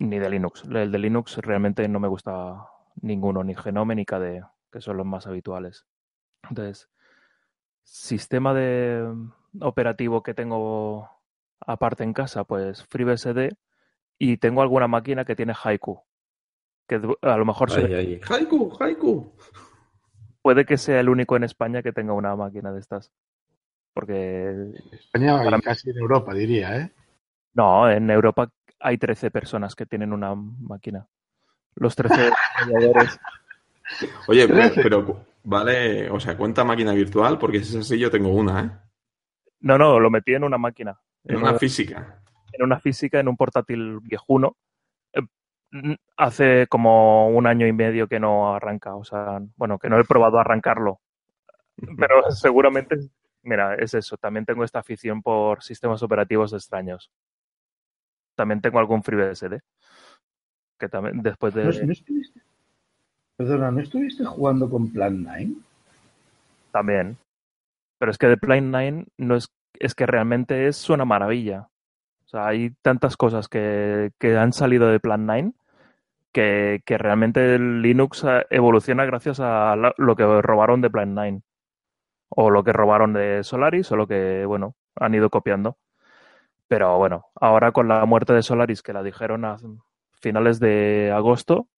C: ni de Linux. El de Linux realmente no me gusta ninguno, ni Genome ni KDE, que son los más habituales. Entonces, sistema de operativo que tengo aparte en casa, pues FreeBSD y tengo alguna máquina que tiene Haiku. Que a lo mejor
A: Haiku, Haiku.
C: Puede que sea el único en España que tenga una máquina de estas. Porque.
D: España y casi en Europa, diría, ¿eh?
C: No, en Europa hay 13 personas que tienen una máquina. Los 13 desarrolladores.
A: Oye, pero, vale, o sea, cuenta máquina virtual, porque si es así yo tengo una, ¿eh?
C: No, no, lo metí en una máquina.
A: En, una, física.
C: En una física, en un portátil viejuno. Eh, hace como un año y medio que no arranca, o sea, bueno, que no he probado a arrancarlo. Pero seguramente, mira, es eso. También tengo esta afición por sistemas operativos extraños también tengo algún FreeBSD. Que también después de.
D: ¿No, estuviste, perdona, ¿no estuviste jugando con Plan 9?
C: También. Pero es que de Plan 9 no es, es que realmente es una maravilla. O sea, hay tantas cosas que, han salido de Plan 9 que, realmente Linux evoluciona gracias a lo que robaron de Plan 9. O lo que robaron de Solaris, o lo que, bueno, han ido copiando. Pero bueno, ahora con la muerte de Solaris, que la dijeron a finales de agosto,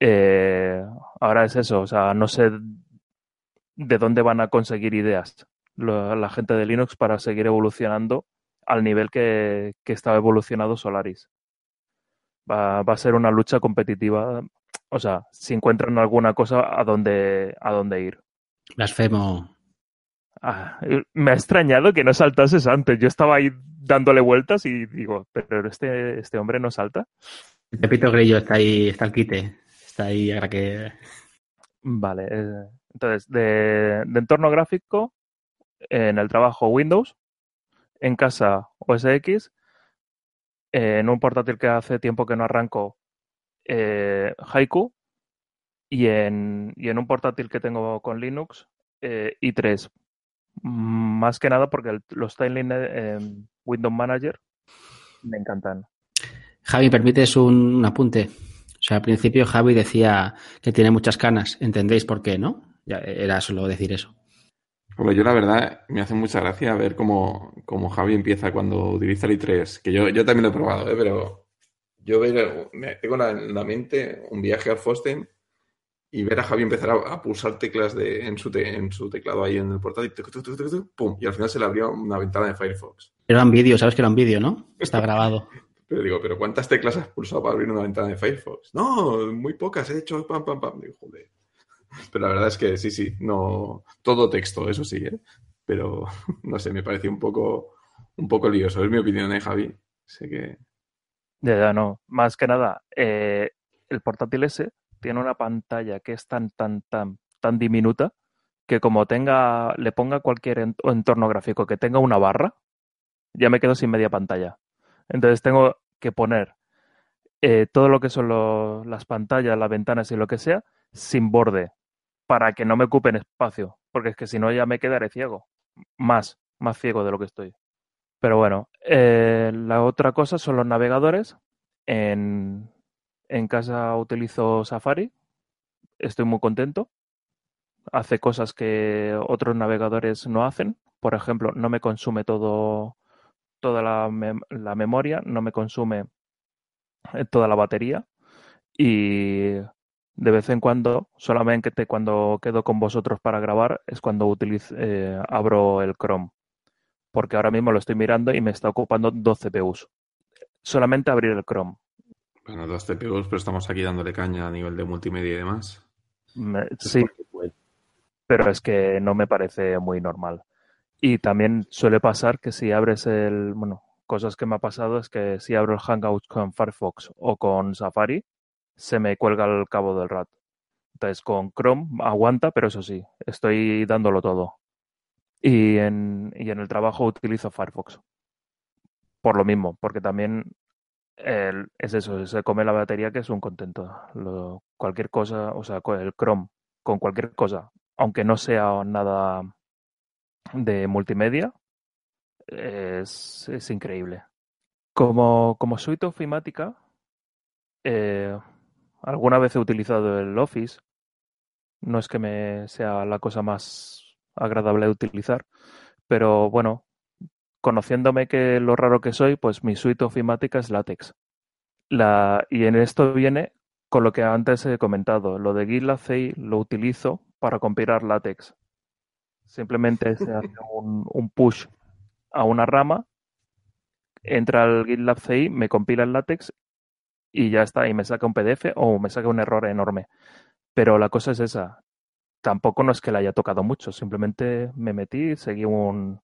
C: eh, ahora es eso, o sea, no sé de dónde van a conseguir ideas la gente de Linux para seguir evolucionando al nivel que, que estaba evolucionado Solaris. Va, va, a ser una lucha competitiva. O sea, si encuentran alguna cosa a dónde, a dónde ir.
B: Blasfemo.
C: Ah, me ha extrañado que no saltases antes. Yo estaba ahí dándole vueltas y digo, pero este, este hombre no salta.
B: Pepito Grillo está ahí, está el quite. Está ahí ahora que.
C: Vale. Eh, entonces, de, de entorno gráfico, en el trabajo Windows, en casa OS X, en un portátil que hace tiempo que no arranco eh, Haiku y en, y en un portátil que tengo con Linux eh, i3. Más que nada porque los Timeline eh, Windows Manager me encantan.
B: Javi, ¿permites un, un apunte? O sea, al principio Javi decía que tiene muchas canas. ¿Entendéis por qué, no? Era solo decir eso.
A: Bueno, yo la verdad me hace mucha gracia ver cómo, cómo Javi empieza cuando utiliza el i3, que yo, yo también lo he probado, ¿eh? pero yo ver, tengo en la mente un viaje al Fosten y ver a Javi empezar a, a pulsar teclas de, en, su te, en su teclado ahí en el portátil, pum, y al final se le abrió una ventana de Firefox.
B: Era un vídeo, ¿sabes que era un vídeo, no? Está grabado.
A: pero digo, ¿pero cuántas teclas has pulsado para abrir una ventana de Firefox? No, muy pocas, he hecho pam, pam, pam. Digo, joder. Pero la verdad es que sí, sí, no. Todo texto, eso sí, ¿eh? Pero no sé, me pareció un poco, un poco lioso. Es mi opinión, ¿eh, Javi? Sé que.
C: Ya, ya, no. Más que nada, eh, el portátil ese tiene una pantalla que es tan, tan, tan, tan diminuta que como tenga, le ponga cualquier entorno gráfico que tenga una barra, ya me quedo sin media pantalla. Entonces tengo que poner eh, todo lo que son las pantallas, las ventanas y lo que sea, sin borde, para que no me ocupen espacio, porque es que si no ya me quedaré ciego, más, más ciego de lo que estoy. Pero bueno, eh, la otra cosa son los navegadores. En, en casa utilizo Safari, estoy muy contento. Hace cosas que otros navegadores no hacen. Por ejemplo, no me consume todo toda la, mem la memoria, no me consume toda la batería y de vez en cuando, solamente cuando quedo con vosotros para grabar, es cuando utilizo, eh, abro el Chrome. Porque ahora mismo lo estoy mirando y me está ocupando dos CPUs. Solamente abrir el Chrome.
A: Bueno, dos CPUs, pero estamos aquí dándole caña a nivel de multimedia y demás.
C: Me, sí, pero es que no me parece muy normal. Y también suele pasar que si abres el, bueno, cosas que me ha pasado es que si abro el Hangout con Firefox o con Safari, se me cuelga el cabo del RAT. Entonces con Chrome aguanta, pero eso sí, estoy dándolo todo. Y en, y en el trabajo utilizo Firefox. Por lo mismo, porque también es eso, se come la batería que es un contento. Cualquier cosa, o sea, el Chrome, con cualquier cosa, aunque no sea nada de multimedia, es, es increíble. Como, como suite ofimática, eh, alguna vez he utilizado el Office. No es que me sea la cosa más agradable de utilizar, pero bueno, conociéndome que lo raro que soy, pues mi suite ofimática es látex. La, y en esto viene con lo que antes he comentado. Lo de GitLab CI lo utilizo para compilar látex. Simplemente se hace un, un, push a una rama, entra al GitLab CI, me compila el látex y ya está, y me saca un PDF o me saca un error enorme. Pero la cosa es esa. Tampoco no es que le haya tocado mucho, simplemente me metí, seguí un,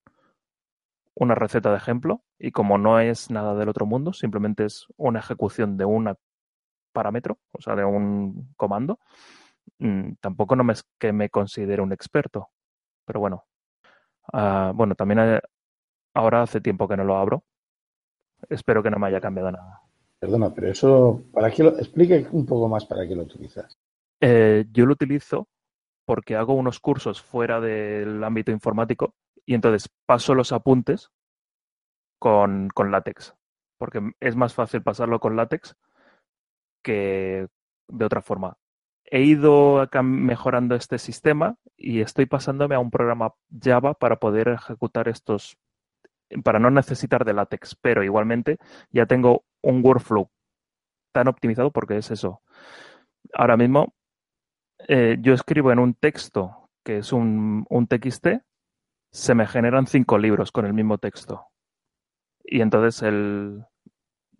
C: una receta de ejemplo y como no es nada del otro mundo, simplemente es una ejecución de un parámetro, o sea, de un comando, mmm, tampoco no me es que me considere un experto. Pero bueno, uh, bueno, también hay, ahora hace tiempo que no lo abro. Espero que no me haya cambiado nada.
D: Perdona, pero eso, ¿para qué lo, explique un poco más para qué lo utilizas?
C: Eh, yo lo utilizo porque hago unos cursos fuera del ámbito informático y entonces paso los apuntes con, con látex, porque es más fácil pasarlo con látex que de otra forma. He ido acá mejorando este sistema y estoy pasándome a un programa Java para poder ejecutar estos para no necesitar de látex, pero igualmente ya tengo un workflow tan optimizado porque es eso. Ahora mismo eh, yo escribo en un texto que es un, un TXT, se me generan cinco libros con el mismo texto. Y entonces el,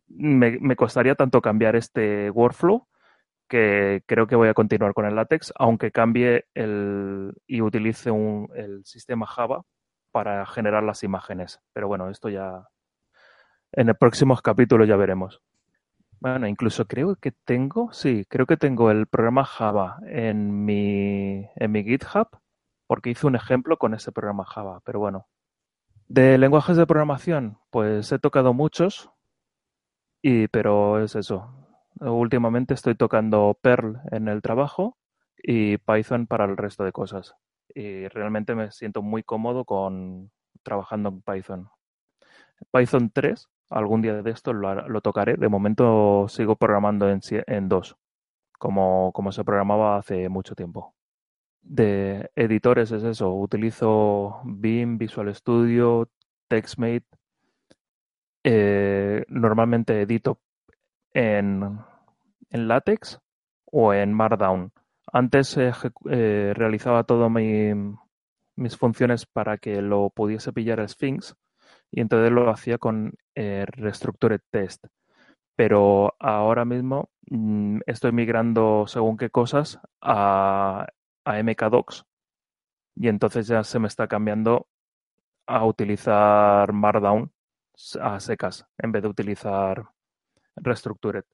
C: me, me costaría tanto cambiar este workflow que creo que voy a continuar con el látex, aunque cambie el, y utilice un, el sistema Java para generar las imágenes. Pero bueno, esto ya en el próximo capítulo ya veremos. Bueno, incluso creo que tengo, sí, creo que tengo el programa Java en mi, en mi GitHub, porque hice un ejemplo con ese programa Java, pero bueno. De lenguajes de programación, pues he tocado muchos, y, pero es eso. Últimamente estoy tocando Perl en el trabajo y Python para el resto de cosas. Y realmente me siento muy cómodo con trabajando en Python. Python 3, algún día de esto lo, lo tocaré. De momento sigo programando en, en 2, como, como se programaba hace mucho tiempo. De editores es eso, utilizo Beam, Visual Studio, TextMate eh, normalmente edito en, en, LaTeX o en Markdown. Antes eh, realizaba todas mi, mis funciones para que lo pudiese pillar Sphinx y entonces lo hacía con eh, Restructured Test. Pero ahora mismo mmm, estoy migrando según qué cosas a, a MKDocs y entonces ya se me está cambiando a utilizar Markdown a secas en vez de utilizar Restructured.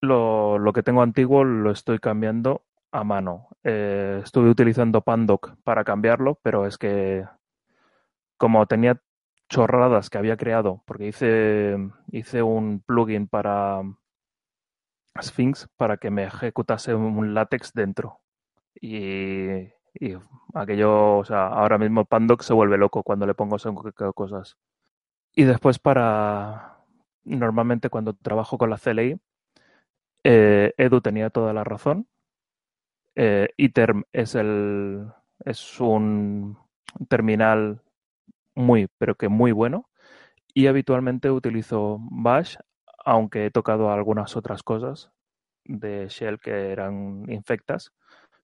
C: Lo, lo que tengo antiguo lo estoy cambiando a mano. Eh, estuve utilizando Pandoc para cambiarlo, pero es que como tenía chorradas que había creado, porque hice, hice un plugin para Sphinx para que me ejecutase un látex dentro. Y, y aquello, o sea, ahora mismo Pandoc se vuelve loco cuando le pongo cosas. Y después para, normalmente cuando trabajo con la CLI, eh, Edu tenía toda la razón. Eh, ITERM es, el, es un terminal muy, pero que muy bueno. Y habitualmente utilizo Bash, aunque he tocado algunas otras cosas de Shell que eran infectas,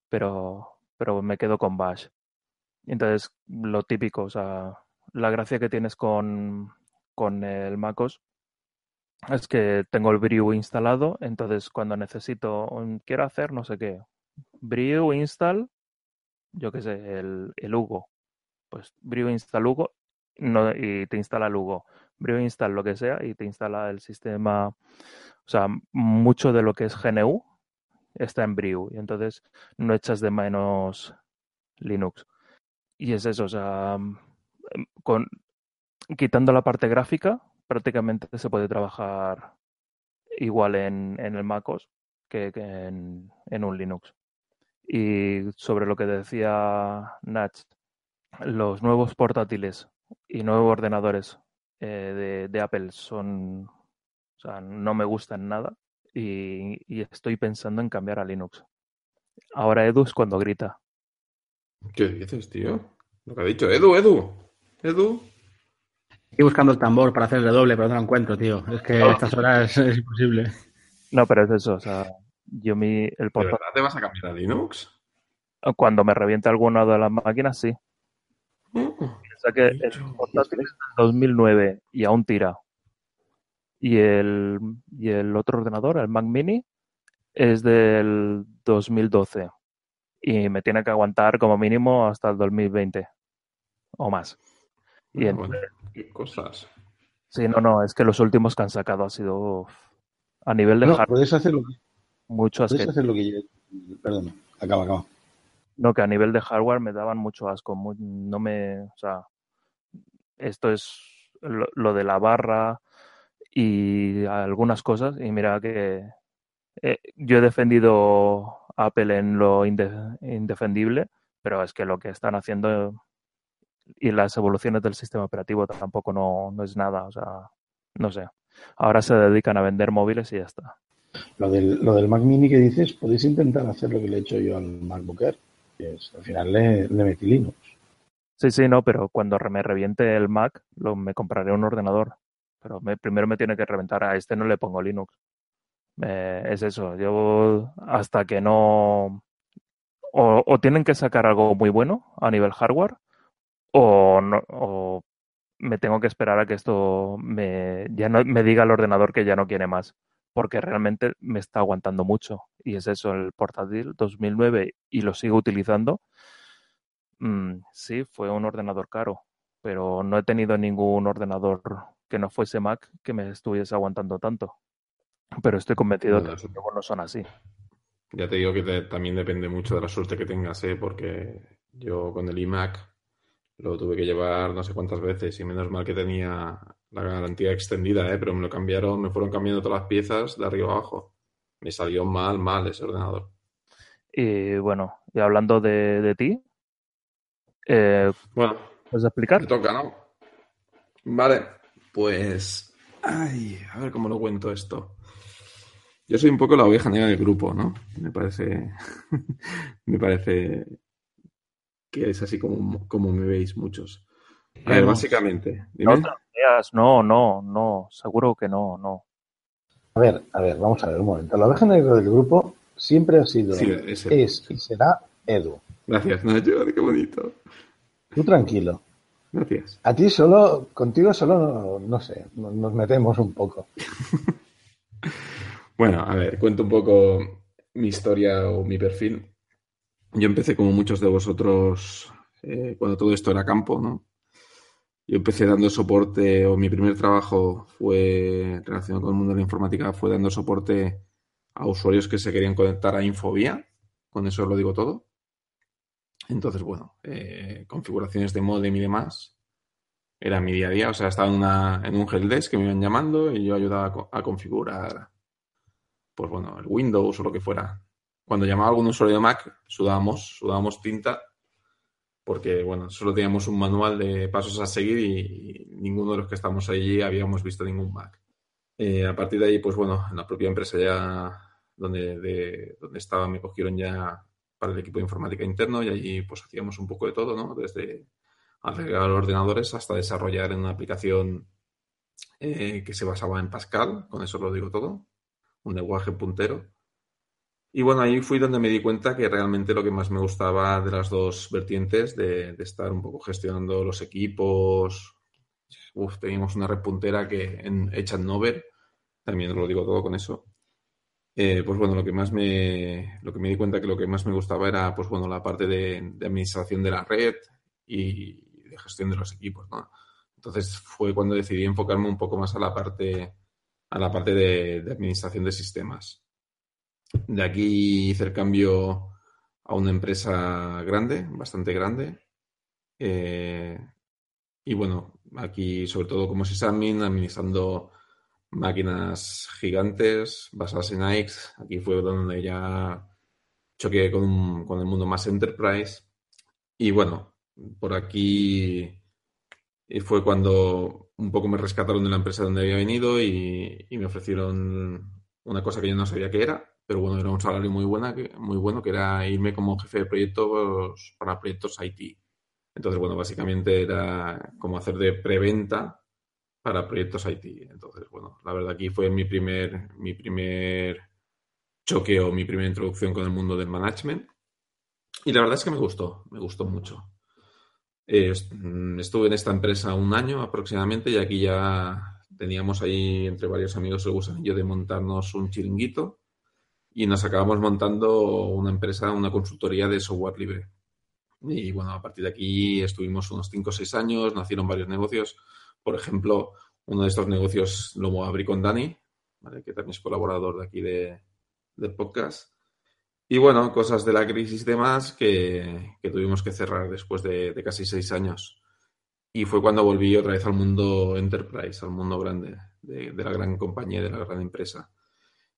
C: pero, pero me quedo con Bash. Entonces, lo típico, o sea, la gracia que tienes con, con el MacOS es que tengo el Brew instalado, entonces cuando necesito, quiero hacer no sé qué, Brew install, yo qué sé, el, el Hugo, pues Brew install Hugo no, y te instala el Hugo, Brew install lo que sea y te instala el sistema, o sea, mucho de lo que es GNU está en Brew y entonces no echas de menos Linux. Y es eso, o sea, con, quitando la parte gráfica, prácticamente se puede trabajar igual en, en el MacOS que, que en, en, un Linux. Y sobre lo que decía Nach, los nuevos portátiles y nuevos ordenadores eh, de, de, Apple son, o sea, no me gustan nada y, y, estoy pensando en cambiar a Linux. Ahora Edu es cuando grita.
A: ¿Qué dices, tío? Lo que ha dicho Edu, Edu, Edu.
B: Estoy buscando el tambor para hacer el doble, pero no lo encuentro, tío. Es que a estas horas es imposible.
C: No, pero es eso, o sea, yo mi... El
A: ¿De verdad te vas a cambiar a Linux?
C: Cuando me reviente alguna de las máquinas, sí.
A: Oh,
C: o sea que el portátil es del 2009 y aún tira. Y el, y el otro ordenador, el Mac Mini, es del 2012. Y me tiene que aguantar como mínimo hasta el 2020 o más. Y
A: bueno, bueno, qué cosas.
C: Sí, no, no, es que los últimos que han sacado ha sido a nivel de
D: no,
C: hardware.
D: Puedes hacer lo que,
C: mucho
D: puedes hacer lo que yo. Perdona, acaba, acaba.
C: No, que a nivel de hardware me daban mucho asco. Muy, no me. O sea, esto es lo, lo, de la barra y algunas cosas. Y mira que eh, yo he defendido Apple en lo inde, indefendible, pero es que lo que están haciendo y las evoluciones del sistema operativo tampoco no, no, es nada, o sea, no sé. Ahora se dedican a vender móviles y ya está.
D: Lo del, lo del Mac Mini que dices, podéis intentar hacer lo que le he hecho yo al MacBook Air, al final le, metí Linux.
C: Sí, sí, no, pero cuando me reviente el Mac, me compraré un ordenador. Pero me, primero me tiene que reventar. A este no le pongo Linux. es eso. Yo hasta que no. O, o, tienen que sacar algo muy bueno a nivel hardware, o, no, o me tengo que esperar a que esto me, ya no, me diga el ordenador que ya no quiere más, porque realmente me está aguantando mucho. Y es eso, el portátil 2009 y lo sigo utilizando. Mm, sí, fue un ordenador caro, pero no he tenido ningún ordenador que no fuese Mac que me estuviese aguantando tanto. Pero estoy convencido de que luego no son así.
A: Ya te digo que también depende mucho de la suerte que tengas, ¿eh? porque yo con el iMac lo tuve que llevar no sé cuántas veces y menos mal que tenía la garantía extendida, ¿eh? pero me lo cambiaron, me fueron cambiando todas las piezas de arriba abajo. Me salió mal, mal ese ordenador.
C: Y bueno, y hablando de, de ti, eh,
A: bueno,
C: ¿puedes explicar?
A: Te toca, ¿no? Vale, pues. Ay, a ver cómo lo cuento esto. Yo soy un poco la oveja negra del grupo, ¿no? Me parece. me parece que es así como, como me veis muchos. A ver, básicamente.
C: No, no, no, no, seguro que no, no.
D: A ver, a ver, vamos a ver un momento. La oveja negra del grupo siempre ha sido, es, y será Edu.
A: Gracias, Nacho, qué bonito.
D: Tú tranquilo.
A: Gracias.
D: A ti solo, contigo solo, no, sé, nos metemos un poco.
A: bueno, a ver, cuento un poco mi historia o mi perfil. Yo empecé como muchos de vosotros eh, cuando todo esto era campo, ¿no? Yo empecé dando soporte, o mi primer trabajo fue relacionado con el mundo de la informática, fue dando soporte a usuarios que se querían conectar a Infobía. Con eso lo digo todo. Entonces, bueno, eh, configuraciones de modem y demás. Era mi día a día. O sea, estaba en, en un helpdesk que me iban llamando y yo ayudaba a configurar, pues bueno, el Windows o lo que fuera cuando llamaba algún usuario de Mac, sudábamos, sudábamos tinta, porque, bueno, solo teníamos un manual de pasos a seguir y, ninguno de los que estamos allí habíamos visto ningún Mac. Eh, a partir de ahí, pues bueno, en la propia empresa ya donde, de, donde estaba me cogieron ya para el equipo de informática interno y allí pues hacíamos un poco de todo, ¿no? Desde arreglar ordenadores hasta desarrollar en una aplicación eh, que se basaba en Pascal, con eso lo digo todo, un lenguaje puntero y bueno, ahí fui donde me di cuenta que realmente lo que más me gustaba de las dos vertientes, de, estar un poco gestionando los equipos. Uf, teníamos una repuntera que en, Nover, también lo digo todo con eso. Eh, pues bueno, lo que más me, lo que me di cuenta que lo que más me gustaba era, pues bueno, la parte de, administración de la red y de gestión de los equipos, ¿no? Entonces fue cuando decidí enfocarme un poco más a la parte, a la parte de administración de sistemas. De aquí hice el cambio a una empresa grande, bastante grande. Eh, y bueno, aquí sobre todo como sysadmin, administrando máquinas gigantes basadas en AX. Aquí fue donde ya choqué con, con el mundo más enterprise. Y bueno, por aquí fue cuando un poco me rescataron de la empresa donde había venido y, y me ofrecieron una cosa que yo no sabía qué era, pero bueno, era un salario muy, buena, muy bueno, que era irme como jefe de proyectos para proyectos IT. Entonces, bueno, básicamente era como hacer de preventa para proyectos IT. Entonces, bueno, la verdad aquí fue mi primer, mi primer choque o mi primera introducción con el mundo del management. Y la verdad es que me gustó, me gustó mucho. Mm, estuve en esta empresa un año aproximadamente y aquí ya teníamos ahí entre varios amigos el gusanillo de montarnos un chiringuito y nos acabamos montando una empresa, una consultoría de software libre. Y bueno, a partir de aquí estuvimos unos 5 o 6 años, nacieron varios negocios. Por ejemplo, uno de estos negocios lo abrí con Dani, que también es colaborador de aquí de, del podcast. Y bueno, cosas de la crisis y demás que, que tuvimos que cerrar después de, casi seis años. Y fue cuando volví otra vez al mundo enterprise, al mundo grande, de, de la gran compañía, de la gran empresa.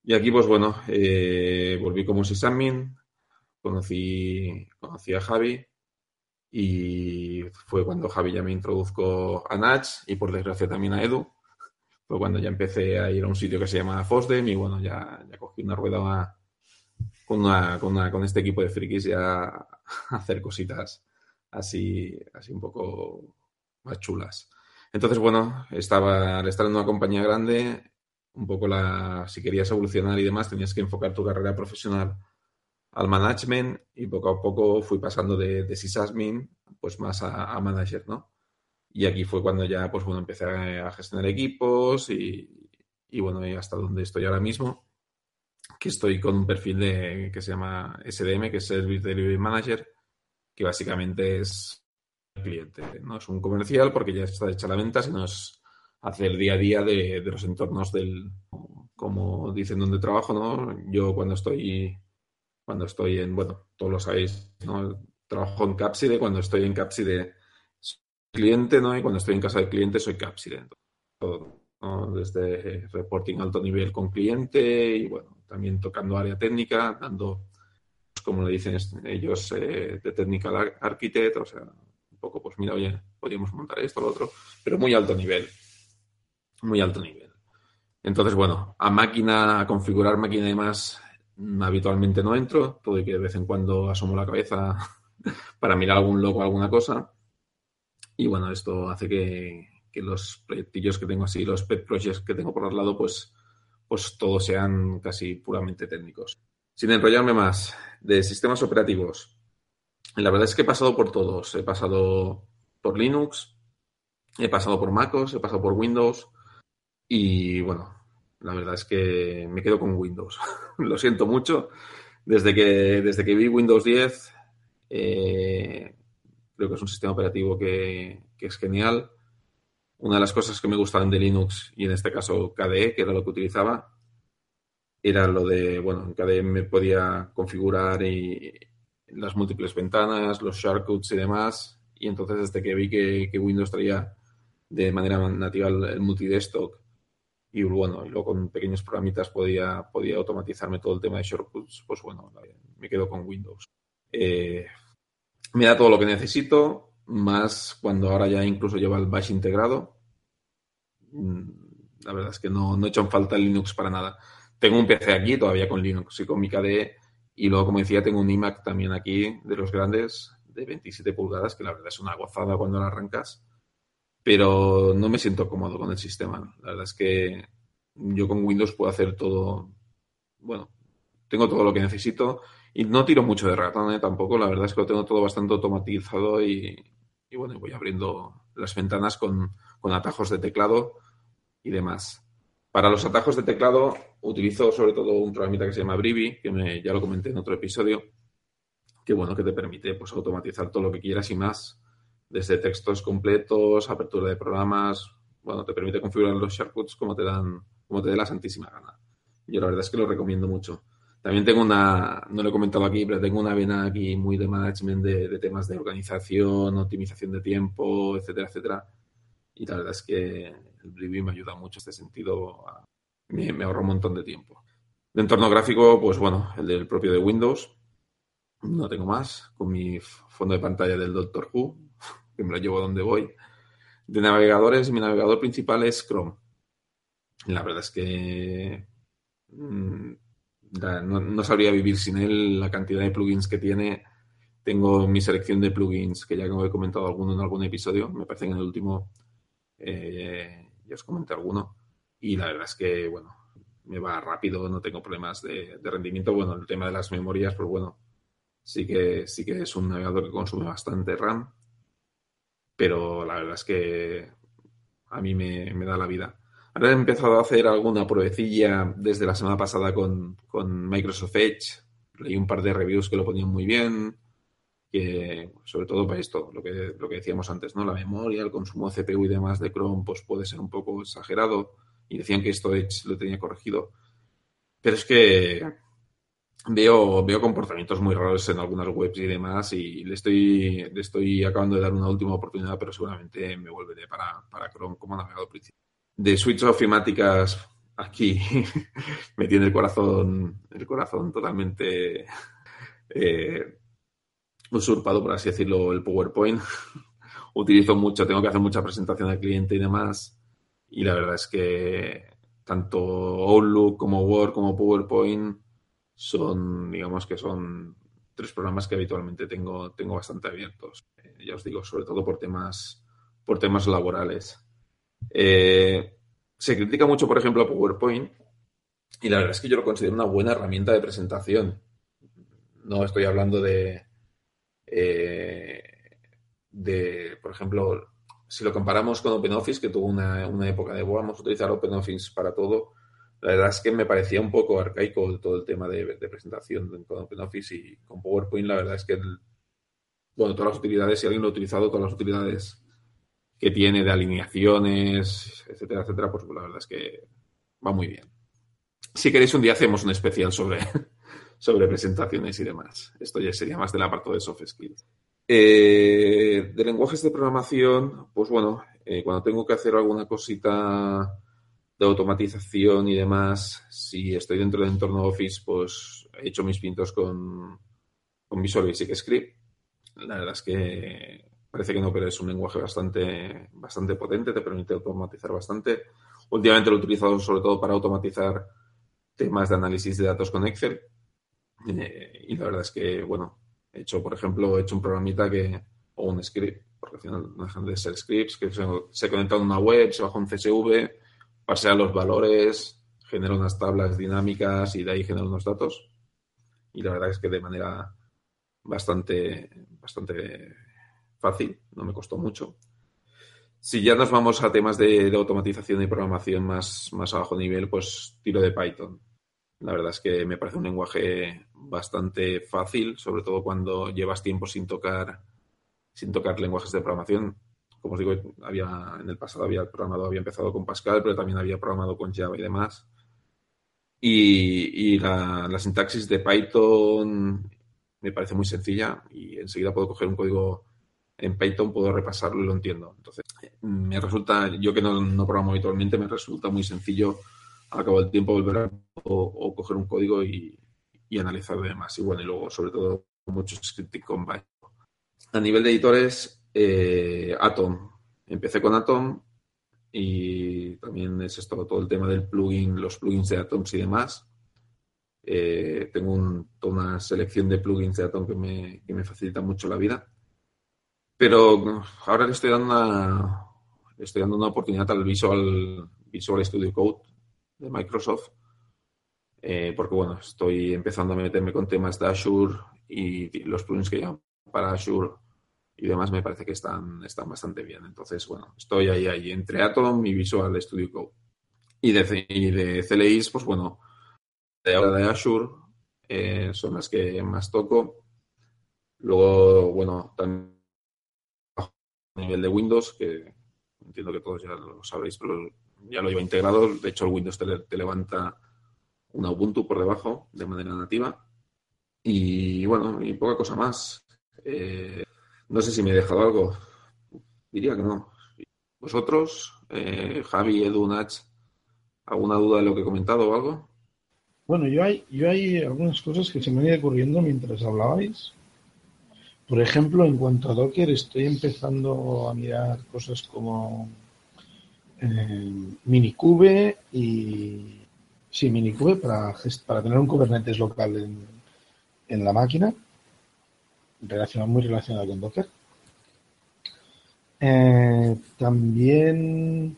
A: Y aquí, pues bueno, eh, volví como sysadmin, conocí, conocí a Javi y fue cuando Javi ya me introduzco a Nach y por desgracia también a Edu. Fue cuando ya empecé a ir a un sitio que se llama Fosdem y bueno, ya, ya cogí una rueda con, una, con, una, con este equipo de frikis ya a hacer cositas, así, así un poco más chulas. Entonces, bueno, estaba, al estar en una compañía grande, un poco la, si querías evolucionar y demás, tenías que enfocar tu carrera profesional al management y poco a poco fui pasando de, de sysadmin pues más a, manager, ¿no? Y aquí fue cuando ya, pues bueno, empecé a, gestionar equipos y, y, bueno, y hasta donde estoy ahora mismo, que estoy con un perfil de, que se llama SDM, que es Service Delivery Manager, que básicamente es cliente. No es un comercial porque ya está hecha la venta, sino es hacer día a día de, de los entornos del, como dicen donde trabajo, ¿no? Yo cuando estoy cuando estoy en, bueno, todos lo sabéis, ¿no? Trabajo en Capside, cuando estoy en Capside soy cliente, ¿no? Y cuando estoy en casa del cliente soy Capside. Todo, Desde reporting alto nivel con cliente y, bueno, también tocando área técnica, dando, pues, como le dicen ellos, eh, de Technical Architect, o sea, un poco, pues mira, oye, podríamos montar esto, lo otro, pero muy alto nivel. Muy alto nivel. Entonces, bueno, a máquina, a configurar máquina y demás, habitualmente no entro, todo y que de vez en cuando asomo la cabeza para mirar algún logo o alguna cosa. Y bueno, esto hace que, los proyectillos que tengo así, los pet projects que tengo por el lado, pues, pues todos sean casi puramente técnicos. Sin enrollarme más, de sistemas operativos. La verdad es que he pasado por todos. He pasado por Linux, he pasado por MacOS, he pasado por Windows. Y bueno, la verdad es que me quedo con Windows. Lo siento mucho. Desde que, desde que vi Windows 10, eh, creo que es un sistema operativo que, es genial. Una de las cosas que me gustaban de Linux, y en este caso KDE, que era lo que utilizaba, era lo de, bueno, en KDE me podía configurar y, las múltiples ventanas, los shortcuts y demás. Y entonces, desde que vi que, que Windows traía de manera nativa el multidesktop y bueno, luego con pequeños programitas podía, podía automatizarme todo el tema de shortcuts, pues bueno, me quedo con Windows. Eh, me da todo lo que necesito, más cuando ahora ya incluso lleva el Bash integrado. Mm, la verdad es que no, no he hecho en falta el Linux para nada. Tengo un PC aquí todavía con Linux y con mi KDE, y luego, como decía, tengo un iMac también aquí de los grandes, de 27 pulgadas, que la verdad es una gozada cuando la arrancas pero no me siento cómodo con el sistema. La verdad es que yo con Windows puedo hacer todo, bueno, tengo todo lo que necesito y no tiro mucho de ratón ¿eh? tampoco, la verdad es que lo tengo todo bastante automatizado y, bueno, voy abriendo las ventanas con, atajos de teclado y demás. Para los atajos de teclado utilizo sobre todo un programita que se llama Brivi, que ya lo comenté en otro episodio, que bueno, que te permite pues automatizar todo lo que quieras y más desde textos completos, apertura de programas, bueno, te permite configurar los shortcuts como te dan, como te dé la santísima gana. Yo la verdad es que lo recomiendo mucho. También tengo una, no lo he comentado aquí, pero tengo una vena aquí muy de management de, temas de organización, optimización de tiempo, etcétera, etcétera. Y la verdad es que el Brivi me ayuda mucho en este sentido. me, me un montón de tiempo. De entorno gráfico, pues bueno, el del propio de Windows. No tengo más. Con mi fondo de pantalla del Doctor Who, que me lo llevo donde voy. De navegadores, mi navegador principal es Chrome. La verdad es que mm, no, sabría vivir sin él la cantidad de plugins que tiene. Tengo mi selección de plugins, que ya he comentado alguno en algún episodio, me parece que en el último eh, ya os comenté alguno. Y la verdad es que, bueno, me va rápido, no tengo problemas de, rendimiento. Bueno, el tema de las memorias, pues bueno, sí que, sí que es un navegador que consume bastante RAM pero la verdad es que a mí me, da la vida. Ahora he empezado a hacer alguna pruebecilla desde la semana pasada con, Microsoft Edge. Leí un par de reviews que lo ponían muy bien, que sobre todo para esto, lo que, lo que decíamos antes, ¿no? La memoria, el consumo de CPU y demás de Chrome, pues puede ser un poco exagerado. Y decían que esto Edge lo tenía corregido. Pero es que veo, veo comportamientos muy raros en algunas webs y demás y le estoy, le estoy acabando de dar una última oportunidad, pero seguramente me volveré para, para Chrome como navegador principal. De switches ofimáticas, aquí me tiene el corazón, el corazón totalmente eh, usurpado, por así decirlo, el PowerPoint. Utilizo mucho, tengo que hacer mucha presentación al cliente y demás. Y la verdad es que tanto Outlook como Word como PowerPoint son, digamos que son tres programas que habitualmente tengo, tengo bastante abiertos. Eh, ya os digo, sobre todo por temas, por temas laborales. Eh, se critica mucho, por ejemplo, PowerPoint, y la verdad es que yo lo considero una buena herramienta de presentación. No estoy hablando de, eh, de por ejemplo, si lo comparamos con OpenOffice, que tuvo una, una época de, vamos a utilizar OpenOffice para todo, la verdad es que me parecía un poco arcaico todo el tema de, presentación con OpenOffice y con PowerPoint la verdad es que, bueno, todas las utilidades, si alguien lo ha utilizado, todas las utilidades que tiene de alineaciones, etcétera, etcétera, pues la verdad es que va muy bien. Si queréis un día hacemos un especial sobre, sobre presentaciones y demás. Esto ya sería más del apartado de soft skills. Eh, de lenguajes de programación, pues bueno, eh, cuando tengo que hacer alguna cosita de automatización y demás, si estoy dentro del entorno Office, pues he hecho mis pintos con, con Visual Basic Script. La verdad es que parece que no, pero es un lenguaje bastante, bastante potente, te permite automatizar bastante. Últimamente lo he utilizado sobre todo para automatizar temas de análisis de datos con Excel. Eh, y la verdad es que, bueno, he hecho, por ejemplo, he hecho un programita que, o un script, porque al final no dejan de ser scripts, que se, se conecta a una web, se baja un CSV, pasea los valores, genera unas tablas dinámicas y de ahí genera unos datos. Y la verdad es que de manera bastante, bastante fácil, no me costó mucho. Si ya nos vamos a temas de, automatización y programación más, más a bajo nivel, pues tiro de Python. La verdad es que me parece un lenguaje bastante fácil, sobre todo cuando llevas tiempo sin tocar, sin tocar lenguajes de programación como os digo, había, en el pasado había programado, había empezado con Pascal, pero también había programado con Java y demás. Y, la, sintaxis de Python me parece muy sencilla y enseguida puedo coger un código en Python, puedo repasarlo y lo entiendo. Entonces, me resulta, yo que no, no programo habitualmente, me resulta muy sencillo al cabo del tiempo volver a o, coger un código y, y analizarlo y demás. Y bueno, y luego, sobre todo, mucho scripting con Python. A nivel de editores, eh, Atom. Empecé con Atom y también es esto todo el tema del plugin, los plugins de Atoms y demás. Eh, tengo una selección de plugins de Atom que me, que me facilita mucho la vida. Pero ahora le estoy dando una, estoy dando una oportunidad al Visual, Visual Studio Code de Microsoft. Eh, porque bueno, estoy empezando a meterme con temas de Azure y los plugins que llevan para Azure y demás me parece que están, están bastante bien. Entonces, bueno, estoy ahí, ahí entre Atom y Visual Studio Code. Y de, y de CLIs, pues bueno, de Azure eh, son las que más toco. Luego, bueno, también a nivel de Windows, que entiendo que todos ya lo sabréis, pero ya lo lleva integrado. De hecho, el Windows te, levanta una Ubuntu por debajo de manera nativa. Y bueno, y poca cosa más. Eh, no sé si me he dejado algo. Diría que no. ¿Vosotros, eh, Javi, Edu, Nach, alguna duda de lo que he comentado o algo?
D: Bueno, yo hay, yo hay algunas cosas que se me han ido ocurriendo mientras hablabais. Por ejemplo, en cuanto a Docker, estoy empezando a mirar cosas como eh, Minikube y. Sí, Minikube para, para tener un Kubernetes local en, en la máquina relacionado, muy relacionado con Docker. Eh, también,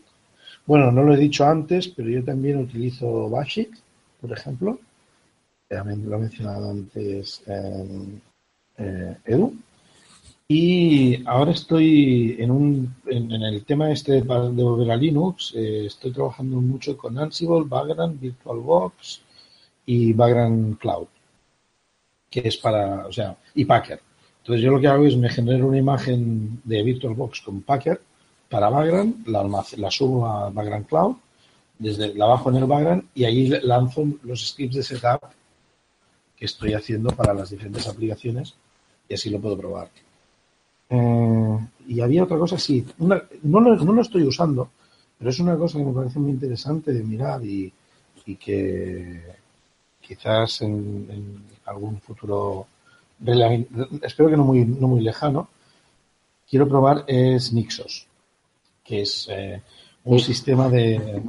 D: bueno, no lo he dicho antes, pero yo también utilizo Bashik, por ejemplo. También lo he mencionado antes eh, Edu. Y ahora estoy en, un, en, el tema este de, volver a Linux. Eh, estoy trabajando mucho con Ansible, Vagrant, VirtualBox y Vagrant Cloud, que es para, o sea, y Packer. Entonces yo lo que hago es me genero una imagen de VirtualBox con Packer para Vagrant, la, la subo a Vagrant Cloud, desde la bajo en el Vagrant y ahí lanzo los scripts de setup que estoy haciendo para las diferentes aplicaciones y así lo puedo probar. Eh, y había otra cosa, sí, no, lo, estoy usando, pero es una cosa que me parece muy interesante de mirar y, que quizás en algún futuro espero que no muy, no muy lejano, quiero probar es Nixos, que es eh, un sistema de,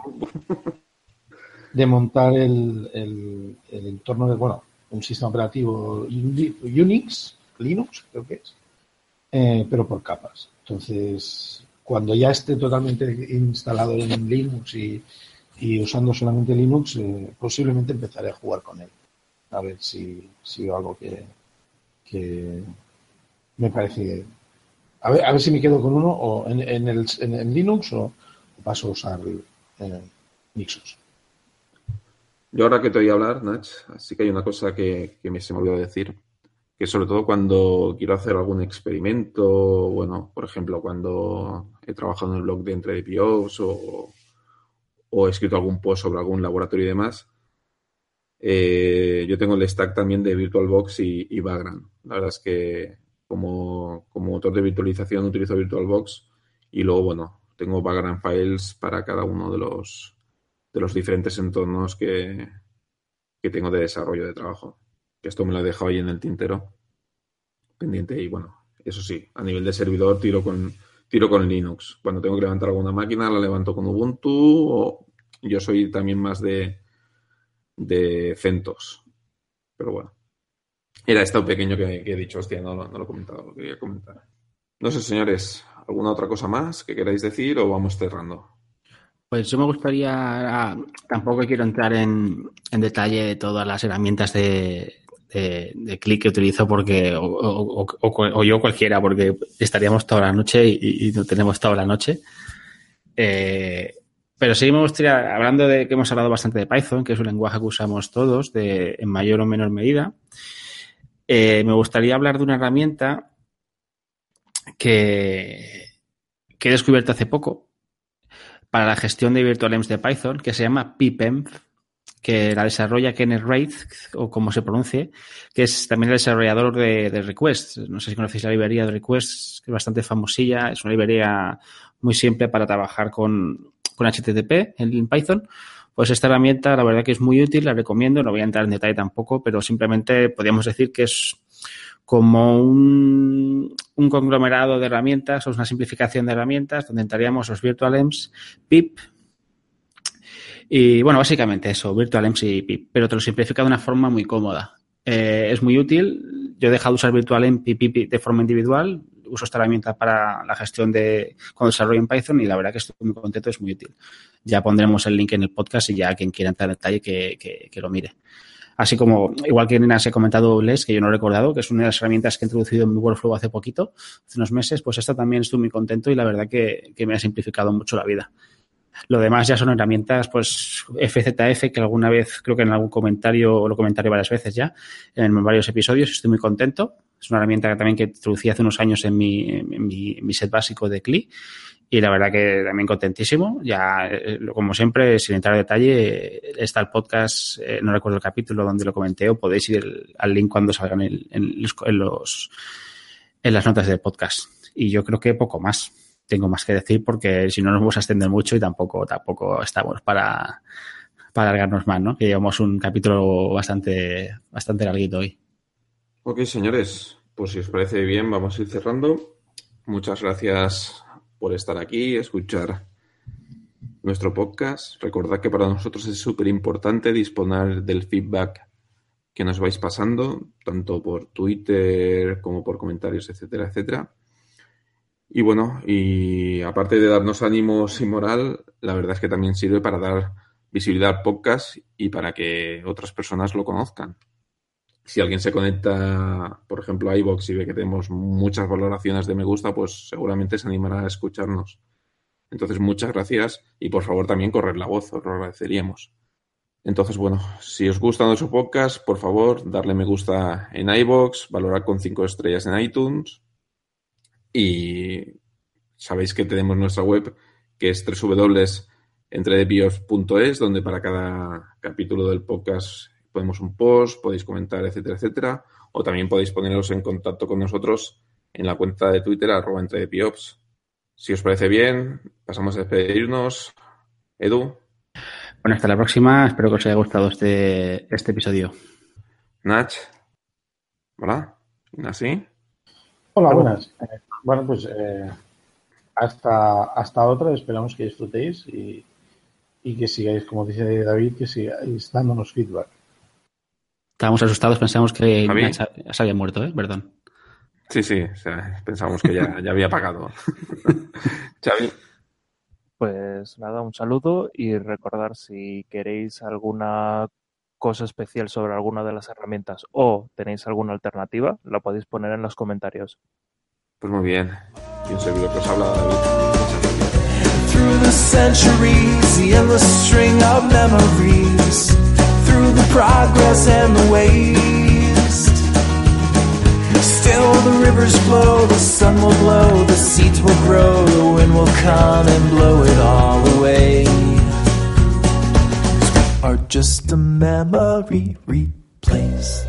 D: de montar el, el, entorno de, bueno, un sistema operativo Unix, Linux, creo que es, eh, pero por capas. Entonces, cuando ya esté totalmente instalado en Linux y, usando solamente Linux, eh, posiblemente empezaré a jugar con él. A ver si, si algo que, que me parece. A ver, a ver si me quedo con uno o en, en, el, en, Linux o, paso a usar eh.
A: Yo ahora que te voy a hablar, Nach, así que hay una cosa que, me se me olvidó decir, que sobre todo cuando quiero hacer algún experimento, bueno, por ejemplo, cuando he trabajado en el blog de Entre POs o, o he escrito algún post sobre algún laboratorio y demás, eh, yo tengo el stack también de VirtualBox y, y Vagrant. La verdad es que como, como motor de virtualización utilizo VirtualBox y luego, bueno, tengo Vagrant Files para cada uno de los, de los diferentes entornos que, que tengo de desarrollo de trabajo. Que esto me lo he dejado ahí en el tintero pendiente y bueno, eso sí, a nivel de servidor tiro con, tiro con Linux. Cuando tengo que levantar alguna máquina la levanto con Ubuntu o yo soy también más de, de CentOS. Pero bueno, era esto pequeño que, he dicho, hostia, no, no, lo he comentado, lo quería. No sé, señores, ¿alguna otra cosa más que queráis decir o vamos cerrando?
B: Pues yo me gustaría, tampoco quiero entrar en, detalle de todas las herramientas de, de, clic que utilizo porque, o, yo cualquiera, porque estaríamos toda la noche y, no tenemos toda la noche. Eh, pero sí me gustaría, hablando de que hemos hablado bastante de Python, que es un lenguaje que usamos todos en mayor o menor medida, eh, me gustaría hablar de una herramienta que, he descubierto hace poco, para la gestión de virtualenv de Python que se llama pipenv, que la desarrolla Kenneth Wright, o como se pronuncie, que es también el desarrollador de, de Request. No sé si conocéis la librería de Request, que es bastante famosilla. Es una librería muy simple para trabajar con, con HTTP en Python. Pues esta herramienta, la verdad que es muy útil, la recomiendo. No voy a entrar en detalle tampoco, pero simplemente podríamos decir que es como un, conglomerado de herramientas o una simplificación de herramientas donde entraríamos los VirtualEMS, PIP, y bueno, básicamente eso, VirtualEMS y PIP, pero te lo simplifica de una forma muy cómoda. Eh, es muy útil. Yo he dejado de usar VirtualEMS y PIP de forma individual. Uso esta herramienta para la gestión de cuando desarrollo en Python y la verdad que estoy muy contento, es muy útil. Ya pondremos el link en el podcast y ya quien quiera entrar en detalle que, que lo mire. Así como, igual que se ha comentado Les, que yo no he recordado, que es una de las herramientas que he introducido en mi workflow hace poquito, hace unos meses, pues esta también estoy muy contento y la verdad que, me ha simplificado mucho la vida. Lo demás ya son herramientas, pues FZF, que alguna vez, creo que en algún comentario, lo comentaré varias veces ya, en varios episodios, estoy muy contento. Es una herramienta que también que introducí hace unos años en mi, set básico de CLI y la verdad que también contentísimo. Ya, eh, como siempre, sin entrar en detalle, está el podcast, eh, no recuerdo el capítulo donde lo comenté, o podéis ir al link cuando salgan en las notas del podcast. Y yo creo que poco más tengo más que decir porque si no nos vamos a extender mucho y tampoco, tampoco estamos para, para alargarnos más, ¿no? Que llevamos un capítulo bastante, bastante larguito hoy.
A: Ok, señores, pues si os parece bien, vamos a ir cerrando. Muchas gracias por estar aquí, escuchar nuestro podcast. Recordad que para nosotros es súper importante disponer del feedback que nos vais pasando, tanto por Twitter como por comentarios, etcétera, etcétera. Y bueno, y aparte de darnos ánimos y moral, la verdad es que también sirve para dar visibilidad al podcast y para que otras personas lo conozcan. Si alguien se conecta, por ejemplo, a iVoox y ve que tenemos muchas valoraciones de me gusta, pues seguramente se animará a escucharnos. Entonces, muchas gracias y por favor también correr la voz, os lo agradeceríamos. Entonces, bueno, si os gusta nuestro podcast, por favor, darle me gusta en iVoox, valorar con cinco estrellas en iTunes y sabéis que tenemos nuestra web que es www.entredebios.es, donde para cada capítulo del podcast ponemos un post, podéis comentar, etcétera, etcétera. O también podéis poneros en contacto con nosotros en la cuenta de Twitter, arroba entre Piops. Si os parece bien, pasamos a despedirnos. Edu.
B: Bueno, hasta la próxima. Espero que os haya gustado este, este episodio.
A: Nach. Hola. ¿Así?
D: Hola, buenas. Eh, bueno, pues eh, hasta, hasta otra. Esperamos que disfrutéis y, y que sigáis, como dice David, que sigáis dándonos feedback.
B: Estábamos asustados, pensamos que ya se había muerto, ¿eh? Perdón.
A: Sí, sí, pensábamos que ya, ya había pagado. Xavi.
C: Pues nada, un saludo y recordar si queréis alguna cosa especial sobre alguna de las herramientas o tenéis alguna alternativa, la podéis poner en los comentarios.
A: Pues muy bien. Y un servidor que os habla David.
E: The progress and the waste. Still the rivers flow, the sun will blow, the seeds will grow, the wind will come and blow it all away. Are just a memory replaced.